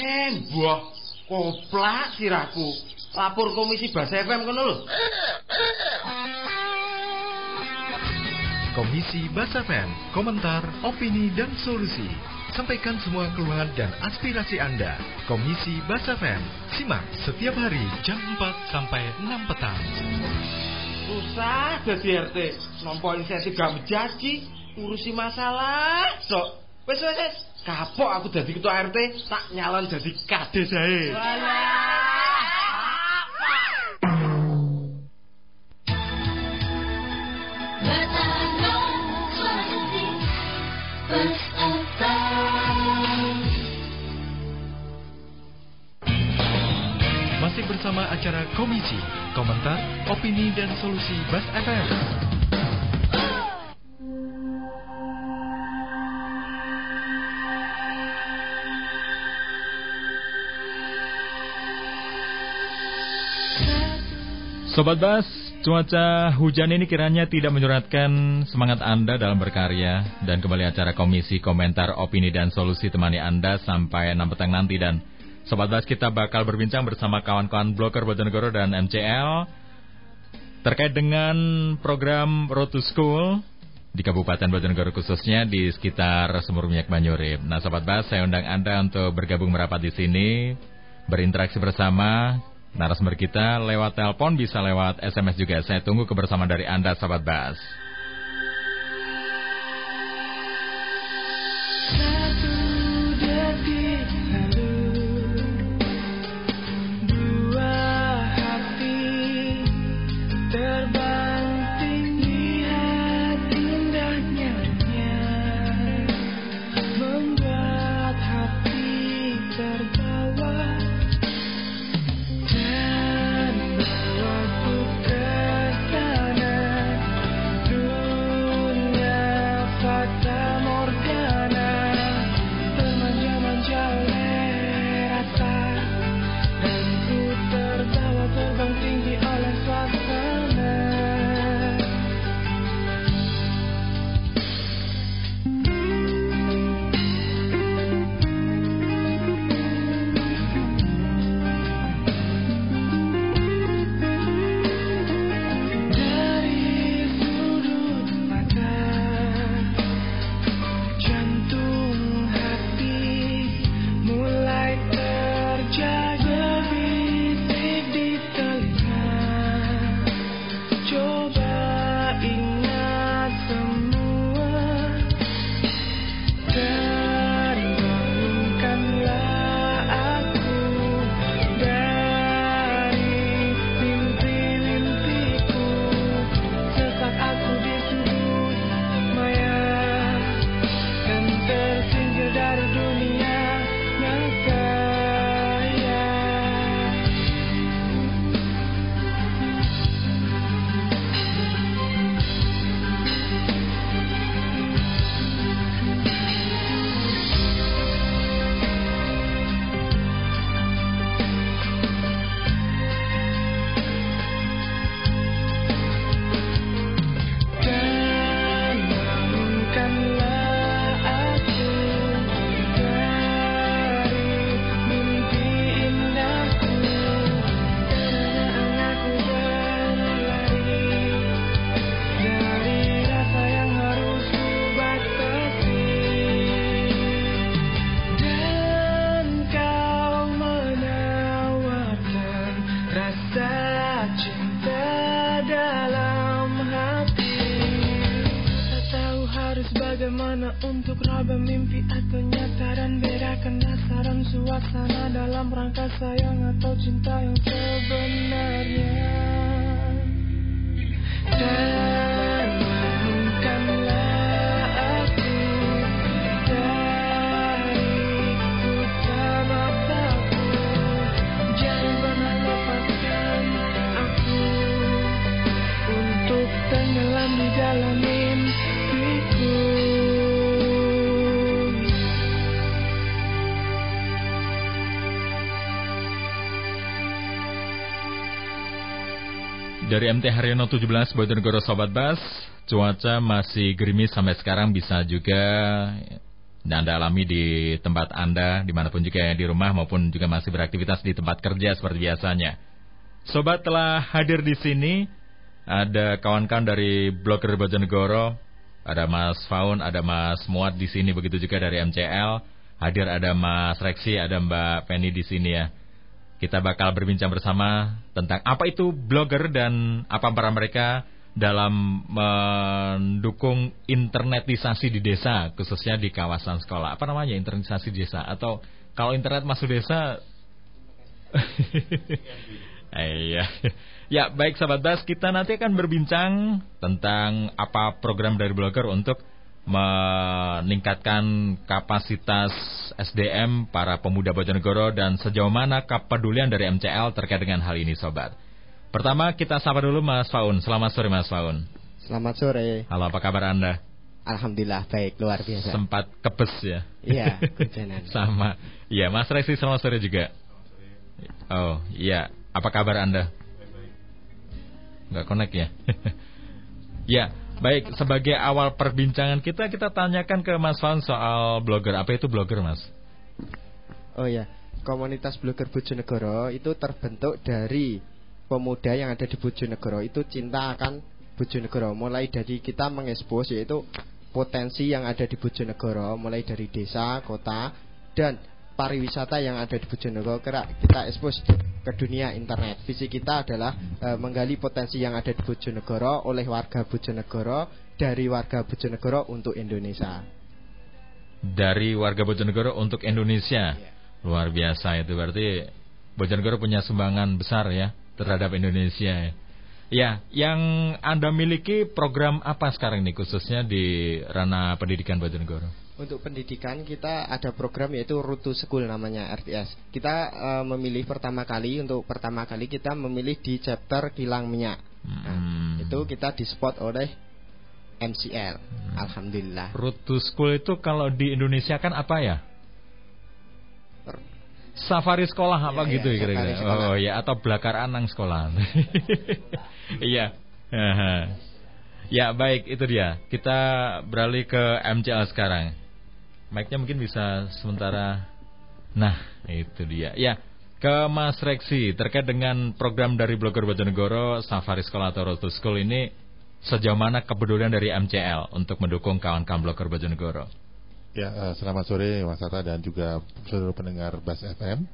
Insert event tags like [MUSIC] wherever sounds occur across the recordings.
Embah, koplak siraku. Lapor komisi Bahasa FM kono lho. Komisi Bahasa FM, komentar, opini, dan solusi. Sampaikan semua keluhan dan aspirasi Anda. Komisi Bahasa FM, simak setiap hari jam 4 sampai 6 petang. Susah dadi RT. Nampa insentif gak menjanji, urusi masalah. Sok, wes wes wes. Kapok aku dadi ketua RT, tak nyalon jadi kades ae. Masih bersama acara Komisi, komentar, opini, dan solusi Bas FM. Sobat Bas, cuaca hujan ini kiranya tidak menyuratkan semangat Anda dalam berkarya dan kembali acara komisi komentar opini dan solusi temani Anda sampai 6 petang nanti dan Sobat Bas kita bakal berbincang bersama kawan-kawan blogger Bojonegoro dan MCL terkait dengan program Road to School di Kabupaten Bojonegoro khususnya di sekitar Sumur Minyak Banyurip. Nah, Sobat Bas, saya undang Anda untuk bergabung merapat di sini, berinteraksi bersama narasumber kita lewat telepon bisa lewat SMS juga. Saya tunggu kebersamaan dari Anda sahabat Bas. Dari MT Haryono 17 Bojonegoro Sobat Bas, cuaca masih gerimis sampai sekarang bisa juga Anda alami di tempat Anda, di mana pun juga di rumah maupun juga masih beraktivitas di tempat kerja seperti biasanya. Sobat telah hadir di sini, ada kawan-kawan dari blogger Bojonegoro, ada Mas Faun, ada Mas Muat di sini, begitu juga dari MCL, hadir ada Mas Reksi, ada Mbak Penny di sini ya. Kita bakal berbincang bersama tentang apa itu blogger dan apa peran mereka dalam mendukung internetisasi di desa, khususnya di kawasan sekolah. Apa namanya internetisasi desa? Atau kalau internet masuk desa? [LAUGHS] Iya. ya, baik sahabat Bas, kita nanti akan berbincang tentang apa program dari blogger untuk meningkatkan kapasitas SDM para pemuda Bojonegoro dan sejauh mana kepedulian dari MCL terkait dengan hal ini sobat. Pertama kita sapa dulu Mas Faun. Selamat sore Mas Faun. Selamat sore. Halo, apa kabar Anda? Alhamdulillah baik, luar biasa. Sempat kepes ya? Iya. [LAUGHS] Sama. Iya, Mas Resi selamat sore juga. Oh, iya. Apa kabar Anda? Nggak connect ya? [LAUGHS] ya, baik. Sebagai awal perbincangan kita, kita tanyakan ke Mas Faun soal blogger. Apa itu blogger, Mas? Oh ya, komunitas blogger Bojonegoro itu terbentuk dari pemuda yang ada di Bojonegoro itu cinta akan Bojonegoro mulai dari kita mengekspos yaitu potensi yang ada di Bojonegoro mulai dari desa, kota dan pariwisata yang ada di Bojonegoro kita ekspos ke dunia internet. Visi kita adalah e, menggali potensi yang ada di Bojonegoro oleh warga Bojonegoro dari warga Bojonegoro untuk Indonesia. Dari warga Bojonegoro untuk Indonesia. Ya. Luar biasa itu berarti Bojonegoro punya sumbangan besar ya terhadap Indonesia. Ya, yang Anda miliki program apa sekarang ini khususnya di ranah pendidikan Bojonegoro? Untuk pendidikan kita ada program yaitu Rutu School namanya RTS. Kita uh, memilih pertama kali untuk pertama kali kita memilih di chapter kilang minyak. Nah, hmm. itu kita dispot oleh MCL. Hmm. Alhamdulillah. Rutu School itu kalau di Indonesia kan apa ya? Safari sekolah apa ya, gitu ya kira-kira. Oh ya atau belakar anang sekolah. [LAUGHS] Iya. ya baik itu dia. Kita beralih ke MCL sekarang. Mic-nya mungkin bisa sementara. Nah itu dia. Ya ke Mas Reksi terkait dengan program dari blogger Bojonegoro Safari Sekolah atau Road to School ini sejauh mana kepedulian dari MCL untuk mendukung kawan-kawan blogger Bojonegoro? Ya, uh, selamat sore Mas Tata dan juga seluruh pendengar Bas FM.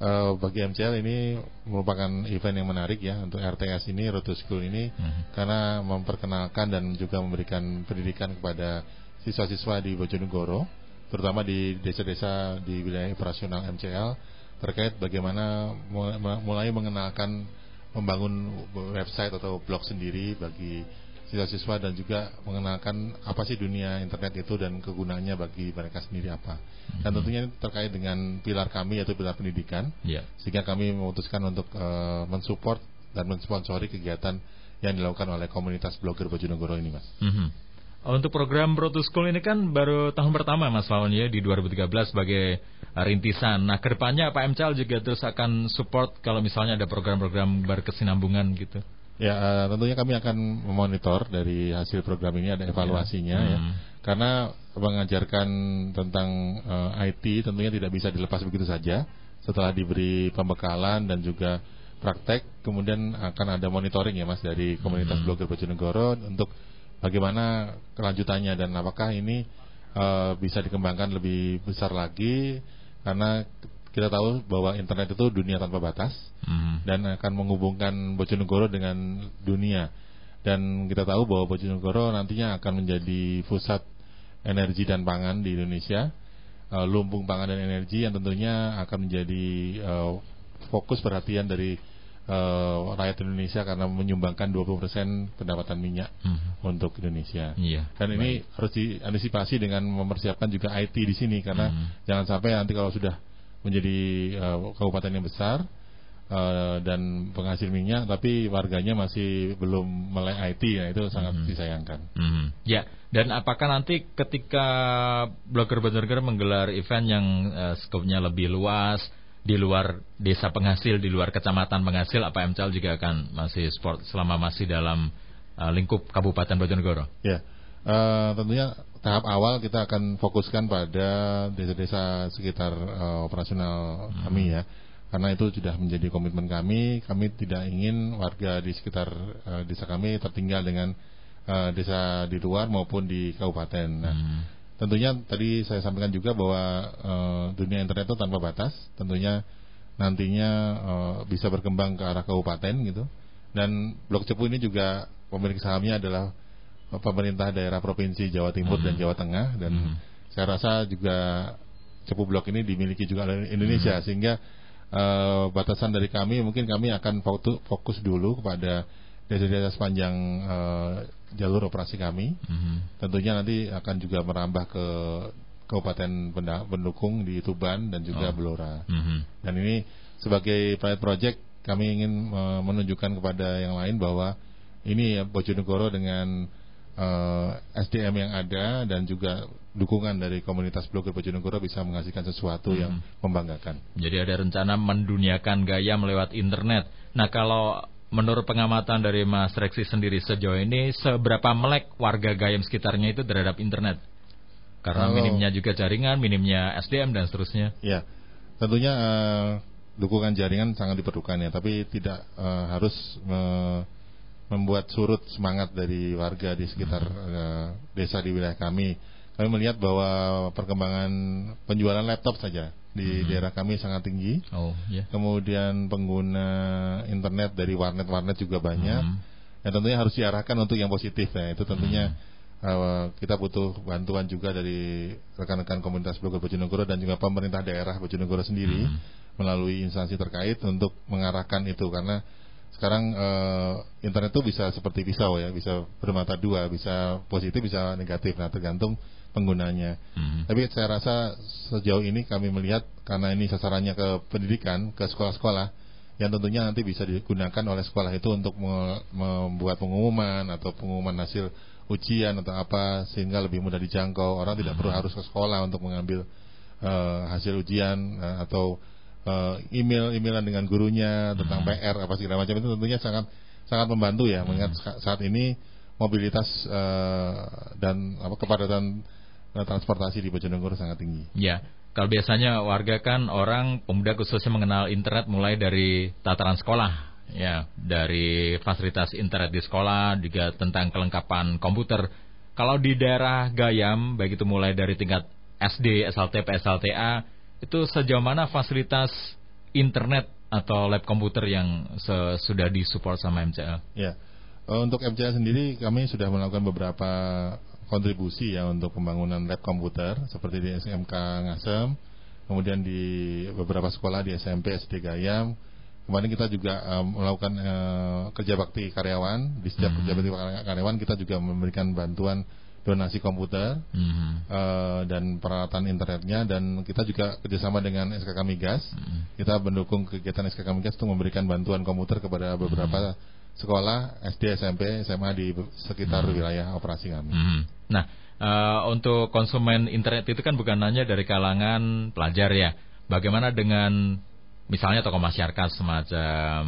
Uh, eh, bagi MCL ini merupakan event yang menarik ya untuk RTS ini, Road to School ini, uh-huh. karena memperkenalkan dan juga memberikan pendidikan kepada siswa-siswa di Bojonegoro, terutama di desa-desa di wilayah operasional MCL, terkait bagaimana mulai mengenalkan membangun website atau blog sendiri bagi siswa-siswa dan juga mengenalkan apa sih dunia internet itu dan kegunaannya bagi mereka sendiri apa. Dan mhm. tentunya terkait dengan pilar kami yaitu pilar pendidikan. Yeah. Sehingga kami memutuskan untuk uh, mensupport dan mensponsori kegiatan yang dilakukan oleh komunitas blogger Bojonegoro ini, Mas. Mm -hmm. Untuk program Road to School ini kan baru tahun pertama Mas Fawn ya di 2013 sebagai rintisan. Nah, ke depannya Pak MCL juga terus akan support kalau misalnya ada program-program berkesinambungan gitu. Ya uh, tentunya kami akan memonitor dari hasil program ini ada evaluasinya ya. Hmm. Karena mengajarkan tentang uh, eh, IT tentunya tidak bisa dilepas begitu saja. Setelah diberi pembekalan dan juga praktek, kemudian akan ada monitoring ya Mas dari komunitas hmm. blogger Bojonegoro untuk bagaimana kelanjutannya dan apakah ini uh, bisa dikembangkan lebih besar lagi? Karena kita tahu bahwa internet itu dunia tanpa batas hmm. dan akan menghubungkan Bojonegoro dengan dunia. Dan kita tahu bahwa Bojonegoro nantinya akan menjadi pusat energi dan pangan di Indonesia. Uh, lumbung pangan dan energi yang tentunya akan menjadi uh, fokus perhatian dari uh, rakyat Indonesia karena menyumbangkan 20% pendapatan minyak hmm. untuk Indonesia. Iya, Dan ini baik. harus diantisipasi dengan mempersiapkan juga IT di sini karena hmm. jangan sampai nanti kalau sudah menjadi uh, kabupaten yang besar uh, dan penghasil minyak, tapi warganya masih belum melek IT, ya itu sangat mm -hmm. disayangkan. Mm -hmm. Ya, dan apakah nanti ketika blogger blogger menggelar event yang uh, skopnya lebih luas di luar desa penghasil, di luar kecamatan penghasil, apa MCL juga akan masih sport selama masih dalam uh, lingkup Kabupaten Bojonegoro? Ya, uh, tentunya tahap awal kita akan fokuskan pada desa-desa sekitar uh, operasional hmm. kami ya karena itu sudah menjadi komitmen kami kami tidak ingin warga di sekitar uh, desa kami tertinggal dengan uh, desa di luar maupun di kabupaten nah hmm. Tentunya tadi saya sampaikan juga bahwa uh, dunia internet itu tanpa batas tentunya nantinya uh, bisa berkembang ke arah kabupaten gitu dan blok cepu ini juga pemilik sahamnya adalah pemerintah daerah provinsi Jawa Timur hmm. dan Jawa Tengah dan hmm. saya rasa juga cepu blok ini dimiliki juga oleh Indonesia hmm. sehingga uh, batasan dari kami mungkin kami akan fokus dulu kepada desa-desa sepanjang uh, jalur operasi kami. Mm-hmm. Tentunya nanti akan juga merambah ke kabupaten pendukung di Tuban dan juga oh. Blora. Mm-hmm. Dan ini sebagai pilot project kami ingin uh, menunjukkan kepada yang lain bahwa ini ya Bojonegoro dengan uh, SDM yang ada dan juga dukungan dari komunitas blogger Bojonegoro bisa menghasilkan sesuatu hmm. yang membanggakan. Jadi ada rencana menduniakan gaya melewat internet. Nah kalau menurut pengamatan dari Mas Reksi sendiri sejauh ini seberapa melek warga Gayam sekitarnya itu terhadap internet? Karena kalau, minimnya juga jaringan, minimnya SDM dan seterusnya. Ya, tentunya uh, dukungan jaringan sangat diperlukan ya, tapi tidak uh, harus uh, membuat surut semangat dari warga di sekitar uh, desa di wilayah kami. Kami melihat bahwa perkembangan penjualan laptop saja di hmm. daerah kami sangat tinggi. Oh, yeah. Kemudian pengguna internet dari warnet-warnet juga banyak. Hmm. Dan tentunya harus diarahkan untuk yang positif ya. Itu tentunya hmm. uh, kita butuh bantuan juga dari rekan-rekan komunitas blogger Bojonegoro dan juga pemerintah daerah Bojonegoro sendiri hmm. melalui instansi terkait untuk mengarahkan itu karena sekarang uh, internet itu bisa seperti pisau ya, bisa bermata dua, bisa positif, bisa negatif. Nah, tergantung penggunanya. Hmm. Tapi saya rasa sejauh ini kami melihat karena ini sasarannya ke pendidikan, ke sekolah-sekolah, yang tentunya nanti bisa digunakan oleh sekolah itu untuk membuat pengumuman atau pengumuman hasil ujian atau apa sehingga lebih mudah dijangkau. Orang tidak perlu hmm. harus ke sekolah untuk mengambil uh, hasil ujian uh, atau uh, email-emailan dengan gurunya tentang hmm. PR apa segala macam itu tentunya sangat sangat membantu ya hmm. mengingat saat ini mobilitas uh, dan apa kepadatan uh, transportasi di Bojonegoro sangat tinggi. Ya. Kalau biasanya warga kan orang pemuda khususnya mengenal internet mulai dari tataran sekolah ya, dari fasilitas internet di sekolah juga tentang kelengkapan komputer. Kalau di daerah Gayam baik itu mulai dari tingkat SD, SLT, PSLTA itu sejauh mana fasilitas internet atau lab komputer yang sudah disupport sama MCL? Ya, e, untuk MCL sendiri kami sudah melakukan beberapa kontribusi ya untuk pembangunan lab komputer seperti di SMK Ngasem, kemudian di beberapa sekolah di SMP SD Gayam. Kemarin kita juga um, melakukan uh, kerja bakti karyawan di setiap hmm. kerja bakti karyawan kita juga memberikan bantuan donasi komputer mm-hmm. uh, dan peralatan internetnya dan kita juga kerjasama dengan SKK Migas mm-hmm. kita mendukung kegiatan SKK Migas untuk memberikan bantuan komputer kepada beberapa mm-hmm. sekolah SD SMP SMA di sekitar mm-hmm. wilayah operasi kami. Mm-hmm. Nah uh, untuk konsumen internet itu kan bukan hanya dari kalangan pelajar ya bagaimana dengan misalnya tokoh masyarakat semacam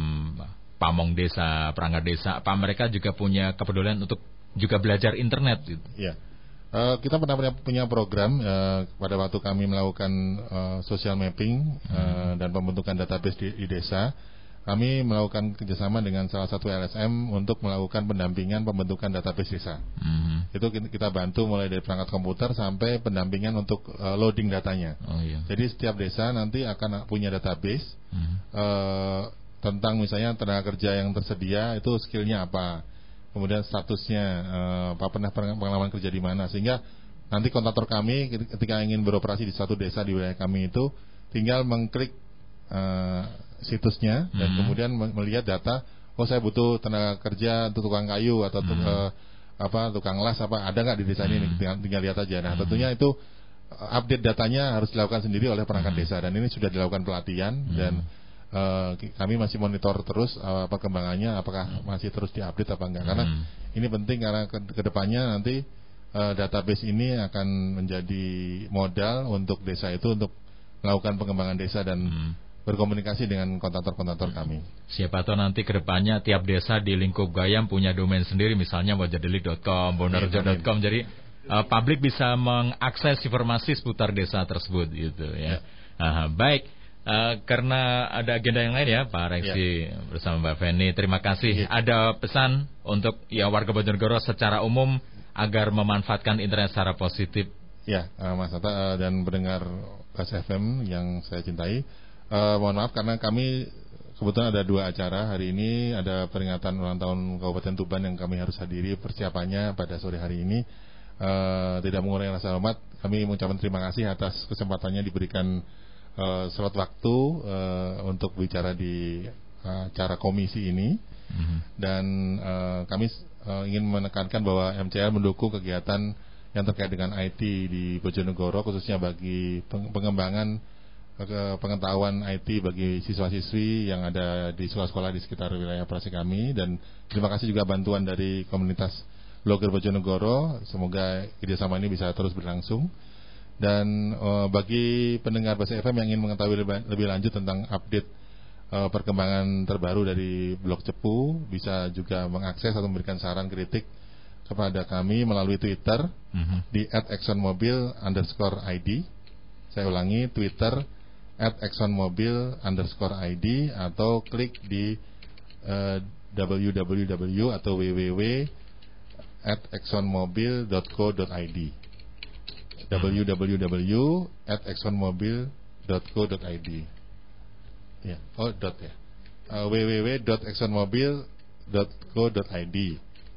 pamong desa, perangkat desa, apa mereka juga punya kepedulian untuk juga belajar internet gitu. Ya. Uh, kita pernah punya, punya program uh, pada waktu kami melakukan uh, social mapping uh, hmm. dan pembentukan database di, di desa. Kami melakukan kerjasama dengan salah satu LSM untuk melakukan pendampingan pembentukan database desa. Hmm. Itu kita bantu mulai dari perangkat komputer sampai pendampingan untuk uh, loading datanya. Oh, iya. Jadi setiap desa nanti akan punya database hmm. uh, tentang misalnya tenaga kerja yang tersedia itu skillnya apa kemudian statusnya uh, apa pernah pengalaman kerja di mana sehingga nanti kontraktor kami ketika ingin beroperasi di suatu desa di wilayah kami itu tinggal mengklik uh, situsnya dan hmm. kemudian melihat data oh saya butuh tenaga kerja untuk tukang kayu atau hmm. uh, apa tukang las apa ada nggak di desa ini hmm. tinggal, tinggal lihat aja nah hmm. tentunya itu update datanya harus dilakukan sendiri oleh perangkat hmm. desa dan ini sudah dilakukan pelatihan hmm. dan uh, kami masih monitor terus uh, perkembangannya apakah masih terus diupdate apa enggak karena hmm. ini penting karena ke ke depannya nanti uh, database ini akan menjadi modal untuk desa itu untuk melakukan pengembangan desa dan hmm. berkomunikasi dengan kontraktor-kontraktor hmm. kami. Siapa tahu nanti ke depannya tiap desa di lingkup Gayam punya domain sendiri misalnya wajadelik.com, bonerjo.com jadi uh, publik bisa mengakses informasi seputar desa tersebut gitu ya. Aha, baik. Uh, karena ada agenda yang lain ya Pak Reksi ya. bersama Mbak Feni. Terima kasih. Ya. Ada pesan untuk ya warga Bojonegoro secara umum agar memanfaatkan internet secara positif. Ya, uh, Mas Tata uh, dan pendengar Kas FM yang saya cintai. Uh, mohon maaf karena kami kebetulan ada dua acara hari ini ada peringatan ulang tahun Kabupaten Tuban yang kami harus hadiri persiapannya pada sore hari ini. Uh, tidak mengurangi rasa hormat, kami mengucapkan terima kasih atas kesempatannya diberikan uh, slot waktu uh, untuk bicara di uh, acara komisi ini. Mm-hmm. dan uh, kami uh, ingin menekankan bahwa MCL mendukung kegiatan yang terkait dengan IT di Bojonegoro khususnya bagi pengembangan pengetahuan IT bagi siswa-siswi yang ada di sekolah-sekolah di sekitar wilayah operasi kami. Dan terima kasih juga bantuan dari komunitas blogger Bojonegoro. Semoga kerjasama ini bisa terus berlangsung dan uh, bagi pendengar Bahasa FM yang ingin mengetahui lebih, lebih lanjut tentang update uh, perkembangan terbaru dari blog Cepu, bisa juga mengakses atau memberikan saran kritik kepada kami melalui Twitter mm-hmm. di @exxonmobil underscore id. Saya ulangi Twitter @exxonmobil underscore id atau klik di uh, www atau www exxonmobil.co.id www.exxonmobil.co.id ya oh dot ya uh, www.exxonmobil.co.id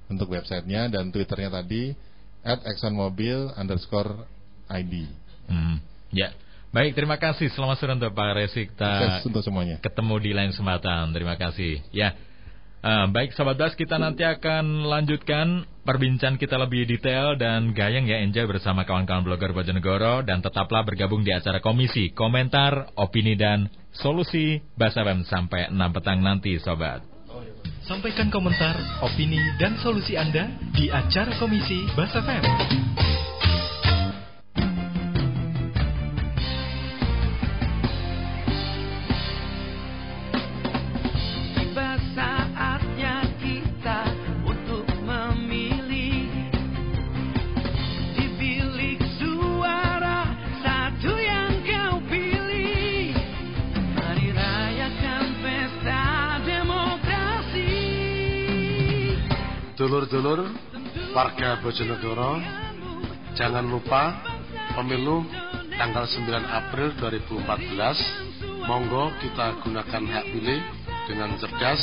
untuk websitenya dan twitternya tadi at exxonmobil underscore id hmm, ya Baik, terima kasih. Selamat sore untuk Pak Resi. Kita untuk semuanya. ketemu di lain kesempatan. Terima kasih. Ya, Uh, baik sahabat Bas, kita nanti akan lanjutkan perbincangan kita lebih detail dan gayeng ya enjoy bersama kawan-kawan blogger Bojonegoro dan tetaplah bergabung di acara komisi, komentar, opini dan solusi Bas FM sampai 6 petang nanti sobat. Sampaikan komentar, opini dan solusi Anda di acara komisi Bas FM. Dulur-dulur warga Bojonegoro Jangan lupa pemilu tanggal 9 April 2014 Monggo kita gunakan hak pilih dengan cerdas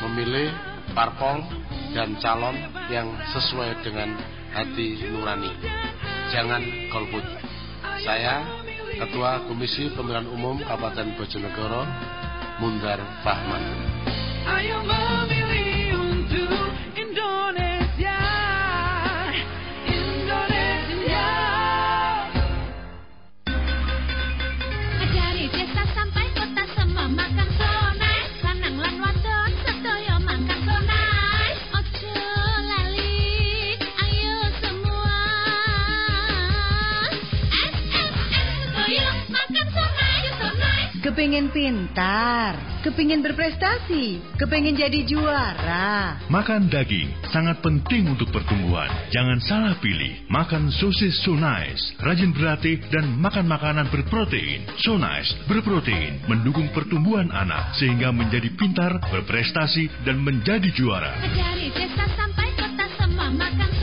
Memilih parpol dan calon yang sesuai dengan hati nurani. Jangan golput. Saya Ketua Komisi Pemilihan Umum Kabupaten Bojonegoro Mundar Fahman Ayo memilih Indonesia. Indonesia. Dari desa sampai kota semua makan sonai Lanang lan wadon sedaya makan sonai Ojo lali ayo semua. SMM sedaya makan sonai sonai Kepingin pintar Kepingin berprestasi, kepingin jadi juara. Makan daging sangat penting untuk pertumbuhan. Jangan salah pilih. Makan sosis so nice, rajin berlatih dan makan makanan berprotein. So nice, berprotein, mendukung pertumbuhan anak sehingga menjadi pintar, berprestasi dan menjadi juara. Dari desa sampai kota semua makan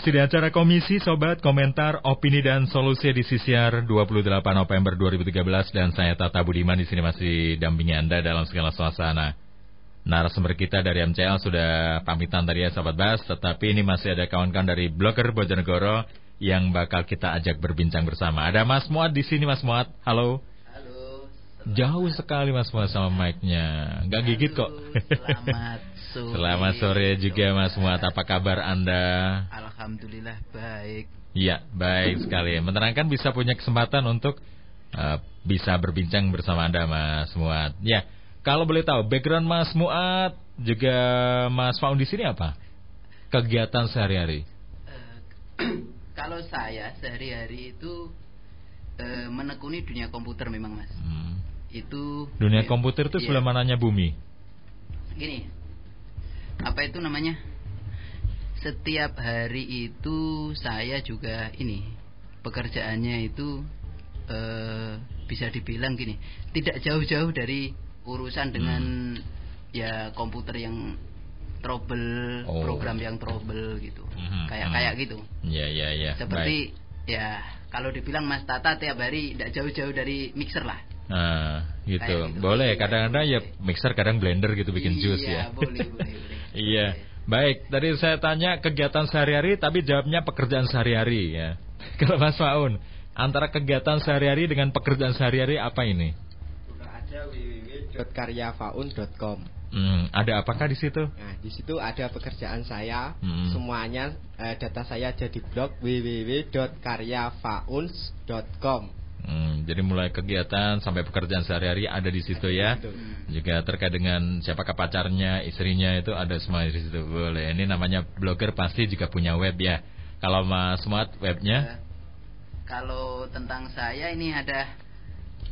Masih di acara komisi Sobat Komentar Opini dan Solusi di Sisiar 28 November 2013 dan saya Tata Budiman di sini masih dampingi Anda dalam segala suasana. Narasumber kita dari MCL sudah pamitan tadi ya sahabat Bas, tetapi ini masih ada kawan-kawan dari Blogger Bojonegoro yang bakal kita ajak berbincang bersama. Ada Mas Muad di sini Mas Muad. Halo. Halo. Jauh sekali Mas Muad sama mic-nya. Nggak gigit kok. Selamat sore. Selamat sore juga Mas Muad. Apa kabar Anda? Alhamdulillah baik. Iya, baik sekali. Menerangkan bisa punya kesempatan untuk eh, bisa berbincang bersama Anda, Mas Muat. Ya, kalau boleh tahu background Mas Muat juga Mas Faun di sini apa? Kegiatan sehari-hari. [CLEARS THROAT] Kalau saya sehari-hari itu eh, menekuni dunia komputer memang mas. Itu Hmm. Dunia ya, komputer itu iya. sebelah mananya bumi. Gini, apa itu namanya? Setiap hari itu saya juga ini pekerjaannya itu eh, bisa dibilang gini, tidak jauh-jauh dari urusan dengan ya komputer yang trouble, Oh. program yang trouble gitu, Mhm, kayak mhm. kayak gitu. Iya, iya, iya. Seperti ya kalau dibilang Mas Tata tiap hari tidak jauh-jauh dari mixer lah. Baik. Nah, gitu. Kayak gitu. Boleh. Kadang-kadang ya mixer, kadang blender gitu bikin jus ya. Iya, boleh, boleh, boleh. [LAUGHS] Iya. Baik, tadi saya tanya kegiatan sehari-hari tapi jawabnya pekerjaan sehari-hari ya. [LAUGHS] Kalau Mas Faun, antara kegiatan sehari-hari dengan pekerjaan sehari-hari apa ini? Www.karyafaun.com. Hmm, ada apakah di situ? Nah, di situ ada pekerjaan saya, Hmm. semuanya eh, data saya ada di blog www.karyafauns.com. Hmm, jadi mulai kegiatan sampai pekerjaan sehari-hari ada di situ ya. Juga terkait dengan siapakah pacarnya, istrinya itu ada semua di situ. Boleh. Ini namanya blogger pasti juga punya web ya. Kalau Mas Muat webnya? Kalau tentang saya ini ada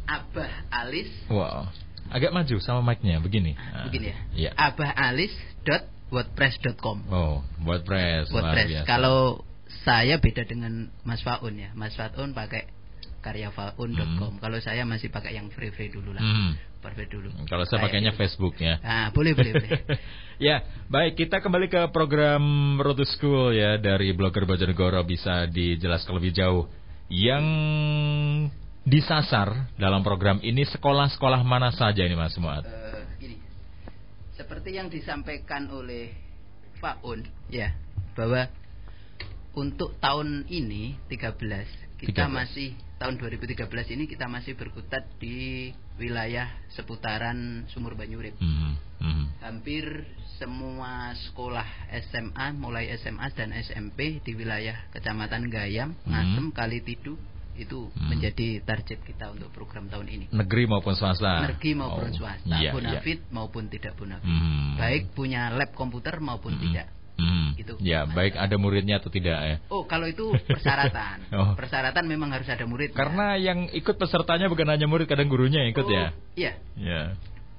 Abah Alis Wow. Agak maju sama mic-nya begini. Nah, begini ya. Iya. abahalis.wordpress.com. Oh, WordPress. luar WordPress. biasa. Kalau saya beda dengan Mas Faun ya. Mas Faun pakai karyafaun.com. Kalau saya masih pakai yang free-free dulu lah. Hmm. Free dulu. Kalau saya pakainya. Facebook ya. Ah, boleh boleh boleh. [LAUGHS] ya, baik kita kembali ke program Road to School ya dari blogger Bojonegoro bisa dijelaskan lebih jauh. Yang disasar dalam program ini sekolah-sekolah mana saja ini Mas Muat? Eh, gini. Seperti yang disampaikan oleh Pak Un, ya, bahwa untuk tahun ini 13 kita 13. masih tahun 2013 ini kita masih berkutat di wilayah seputaran Sumur Banyurip. Hmm, hmm. Hampir semua sekolah SMA mulai SMA dan SMP di wilayah Kecamatan Gayam, Hmm. Ngasem, Kalitidu itu menjadi target kita untuk program tahun ini. Negeri maupun swasta. Negeri maupun Oh, swasta, iya, iya. bonafit maupun tidak bonafit. Hmm. Baik punya lab komputer maupun tidak. Hmm. Gitu. Ya, baik ada muridnya atau tidak ya. Oh, kalau itu persyaratan. [LAUGHS] Oh. Persyaratan memang harus ada murid. Karena yang ikut pesertanya bukan hanya murid, kadang gurunya yang ikut Oh, ya. Iya. Ya.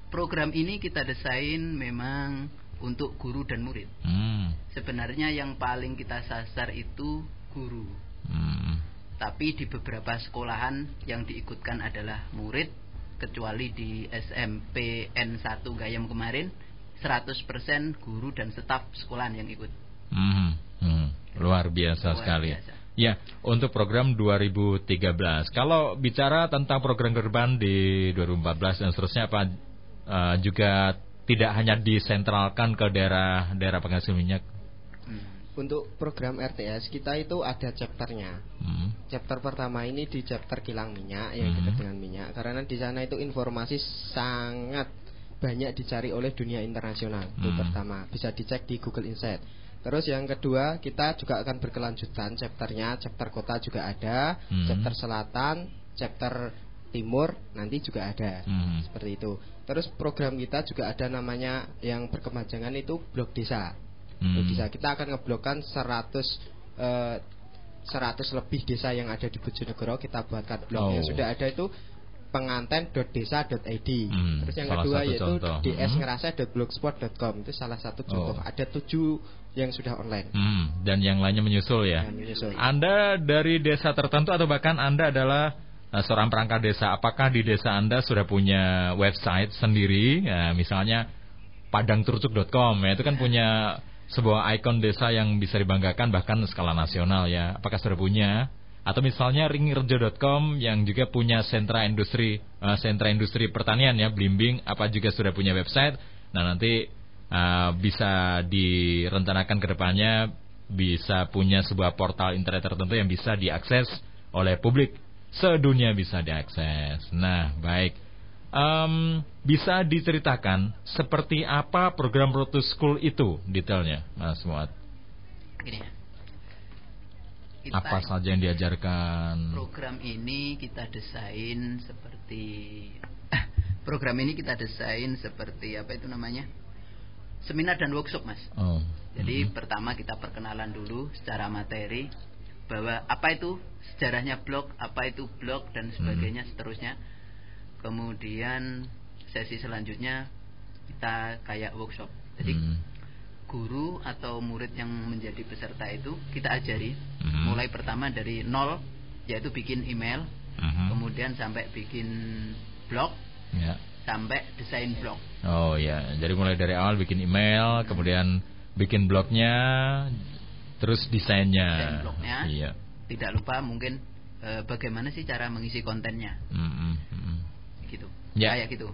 Program ini kita desain memang untuk guru dan murid. Hmm. Sebenarnya yang paling kita sasar itu guru. Hmm. Tapi di beberapa sekolahan yang diikutkan adalah murid kecuali di SMP N1 Gayam kemarin 100% guru dan staf sekolahan yang ikut. Hmm. Hmm. Luar biasa Luar sekali. biasa. Ya, untuk program 2013. Kalau bicara tentang program gerban di 2014 dan seterusnya apa eh, juga tidak hanya disentralkan ke daerah daerah penghasil minyak. Untuk program RTS kita itu ada chapternya. Hmm. Chapter pertama ini di chapter kilang minyak yang Mhm. dekat dengan minyak karena di sana itu informasi sangat banyak dicari oleh dunia internasional. Itu Hmm. pertama, bisa dicek di Google Insight. Terus yang kedua, kita juga akan berkelanjutan chapternya, chapter kota juga ada, Hmm. chapter selatan, chapter timur nanti juga ada. Hmm. Seperti itu. Terus program kita juga ada namanya yang berkepanjangan itu blok desa. Blok Hmm. desa kita akan ngeblokkan 100 eh, 100 lebih desa yang ada di Bojonegoro kita buatkan blog Oh. yang sudah ada itu penganten.desa.id. Hmm, Terus yang kedua yaitu dsngerasa.blogspot.com itu salah satu contoh. Oh. Ada tujuh yang sudah online. Hmm, dan yang lainnya menyusul ya. Dan menyusul. Anda dari desa tertentu atau bahkan Anda adalah uh, seorang perangkat desa. Apakah di desa Anda sudah punya website sendiri? Ya, misalnya padangturcuk.com ya itu kan punya sebuah ikon desa yang bisa dibanggakan bahkan skala nasional ya. Apakah sudah punya? Atau misalnya ringirjo.com yang juga punya sentra industri uh, sentra industri pertanian ya, Blimbing apa juga sudah punya website. Nah, nanti uh, bisa direncanakan ke depannya bisa punya sebuah portal internet tertentu yang bisa diakses oleh publik sedunia bisa diakses. Nah, baik. Em, bisa diceritakan seperti apa program to School itu detailnya, Mas Muat? Gini ya. Kita Apa saja yang diajarkan? program ini kita desain seperti program ini kita desain seperti apa itu namanya? Seminar dan workshop, Mas. Oh. Jadi pertama kita perkenalan dulu secara materi bahwa apa itu sejarahnya blog, apa itu blog dan sebagainya seterusnya. Kemudian sesi selanjutnya kita kayak workshop. Jadi Hmm. Guru atau murid yang menjadi peserta itu kita ajari Mhm. mulai pertama dari nol yaitu bikin email, Mhm. kemudian sampai bikin blog, Ya. sampai desain blog. Oh ya, jadi mulai dari awal bikin email, kemudian bikin blognya, terus desainnya. Desain blognya. Iya. Tidak lupa mungkin eh, bagaimana sih cara mengisi kontennya Mm, mm, mm. gitu. Ya. Kayak gitu.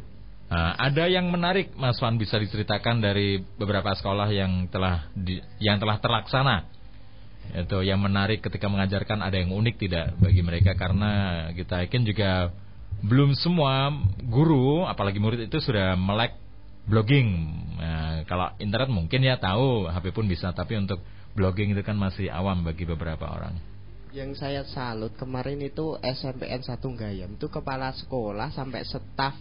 Nah, ada yang menarik, Mas Wan bisa diceritakan dari beberapa sekolah yang telah di, yang telah terlaksana. Itu yang menarik ketika mengajarkan ada yang unik tidak bagi mereka karena kita yakin juga belum semua guru apalagi murid itu sudah melek blogging. Nah, kalau internet mungkin ya tahu, HP pun bisa, tapi untuk blogging itu kan masih awam bagi beberapa orang. Yang saya salut kemarin itu SMPN 1 Gayam itu kepala sekolah sampai staf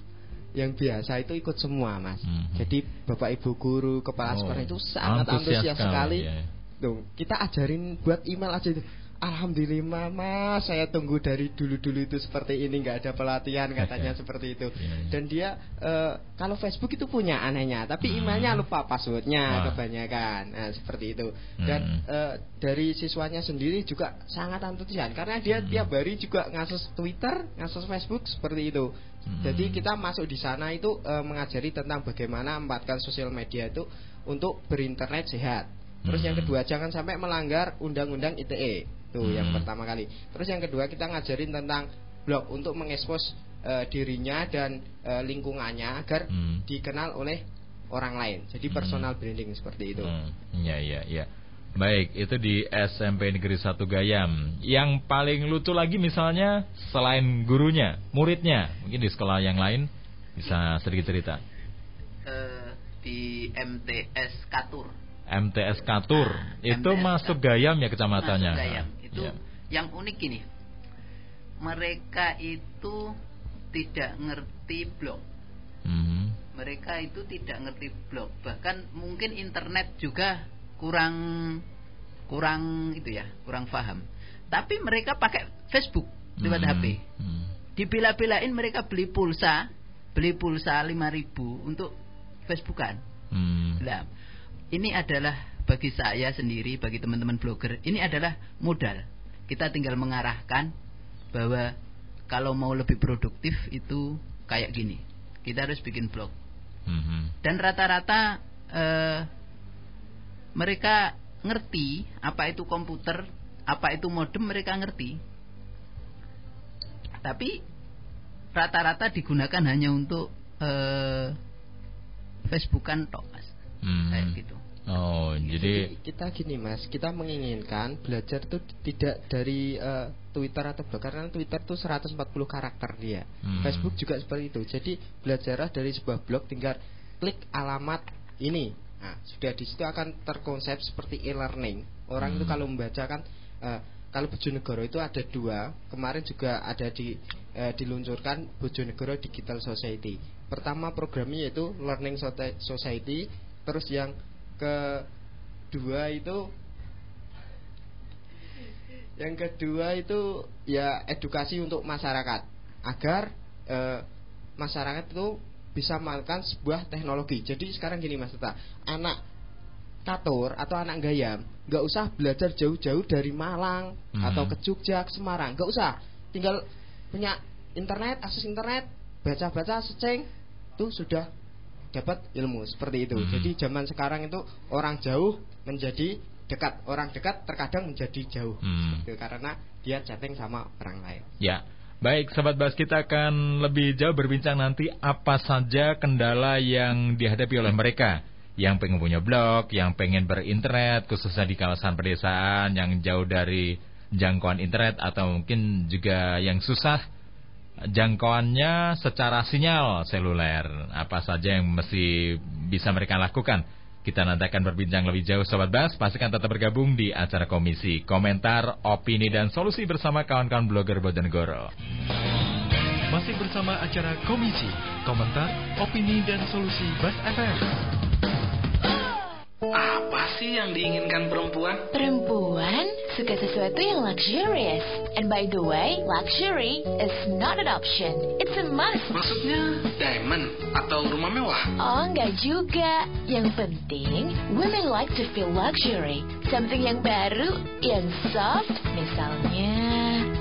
yang biasa itu ikut semua mas. Jadi bapak ibu guru kepala Oh, sekolah itu sangat antusias sekali, sekali. ya. Tuh, kita ajarin buat email aja itu. Alhamdulillah mas, saya tunggu dari dulu-dulu itu seperti ini nggak ada pelatihan katanya seperti itu. Iya, Dan dia eh, kalau Facebook itu punya anehnya, tapi emailnya lupa passwordnya kebanyakan. Nah seperti itu. Dan eh, dari siswanya sendiri juga sangat antusias karena dia tiap hari juga ngasus Twitter, ngasus Facebook seperti itu. Jadi kita masuk di sana itu eh, mengajari tentang bagaimana membuatkan sosial media itu untuk berinternet sehat. Terus yang kedua jangan sampai melanggar undang-undang ITE. Tuh yang Hmm. pertama kali. Terus yang kedua kita ngajarin tentang blog untuk mengekspos eh, dirinya dan eh, lingkungannya agar dikenal oleh orang lain. Jadi personal branding seperti itu. Hmm, Iya, iya, iya. Baik, itu di SMP Negeri 1 Gayam. Yang paling lucu lagi misalnya selain gurunya, muridnya, mungkin di sekolah yang lain bisa sedikit cerita. Eh, di MTS Katur. MTS Katur itu MTS masuk Gayam ya kecamatannya. Masuk Gayam. Itu Iya. yang unik gini. Mereka itu tidak ngerti blog. Mhm. Mereka itu tidak ngerti blog. Bahkan mungkin internet juga kurang kurang itu ya, kurang paham. Tapi mereka pakai Facebook lewat Mhm. HP. Dibela-belain mereka beli pulsa, beli pulsa 5000 untuk Facebookan. Hmm. Lah, ini adalah bagi saya sendiri, bagi teman-teman blogger, ini adalah modal. Kita tinggal mengarahkan bahwa kalau mau lebih produktif itu kayak gini. Kita harus bikin blog. Mhm. Dan rata-rata eh, mereka ngerti apa itu komputer, apa itu modem mereka ngerti. Tapi rata-rata digunakan hanya untuk eh, Facebookan tok, Mas. Hmm. Kayak gitu. Oh, jadi kita gini mas, kita menginginkan belajar itu tidak dari eh, Twitter atau blog karena Twitter itu 140 karakter dia. Hmm. Facebook juga seperti itu. Jadi belajarlah dari sebuah blog tinggal klik alamat ini. Nah, sudah di situ akan terkonsep seperti e-learning. Orang itu Hmm. kalau membaca kan eh, kalau Bojonegoro itu ada dua. Kemarin juga ada di eh, diluncurkan Bojonegoro Digital Society. Pertama programnya yaitu Learning Society, terus yang kedua itu yang kedua itu ya edukasi untuk masyarakat agar eh, masyarakat itu bisa melakukan sebuah teknologi. Jadi sekarang gini Mas Tata, anak Katur atau anak Gayam nggak usah belajar jauh-jauh dari Malang Hmm. atau ke Jogja, ke Semarang, nggak usah. Tinggal punya internet, akses internet, baca-baca, seceng, itu sudah dapat ilmu seperti itu. Hmm. Jadi zaman sekarang itu orang jauh menjadi dekat, orang dekat terkadang menjadi jauh. Hmm. Gitu, karena dia chatting sama orang lain. Ya, baik sahabat Bas kita akan lebih jauh berbincang nanti apa saja kendala yang dihadapi oleh mereka yang pengen punya blog, yang pengen berinternet khususnya di kawasan pedesaan yang jauh dari jangkauan internet atau mungkin juga yang susah jangkauannya secara sinyal seluler. Apa saja yang mesti bisa mereka lakukan? Kita nanti akan berbincang lebih jauh Sobat Bas Pastikan tetap bergabung di acara komisi Komentar, opini, dan solusi bersama kawan-kawan blogger Bojonegoro Masih bersama acara Komisi, komentar, opini, dan solusi Bas FM. Apa sih yang diinginkan perempuan? Perempuan suka sesuatu yang luxurious. And by the way, luxury is not an option. It's a must. Maksudnya diamond atau rumah mewah? Oh, enggak juga. Yang penting, women like to feel luxury. Something yang baru, yang soft, misalnya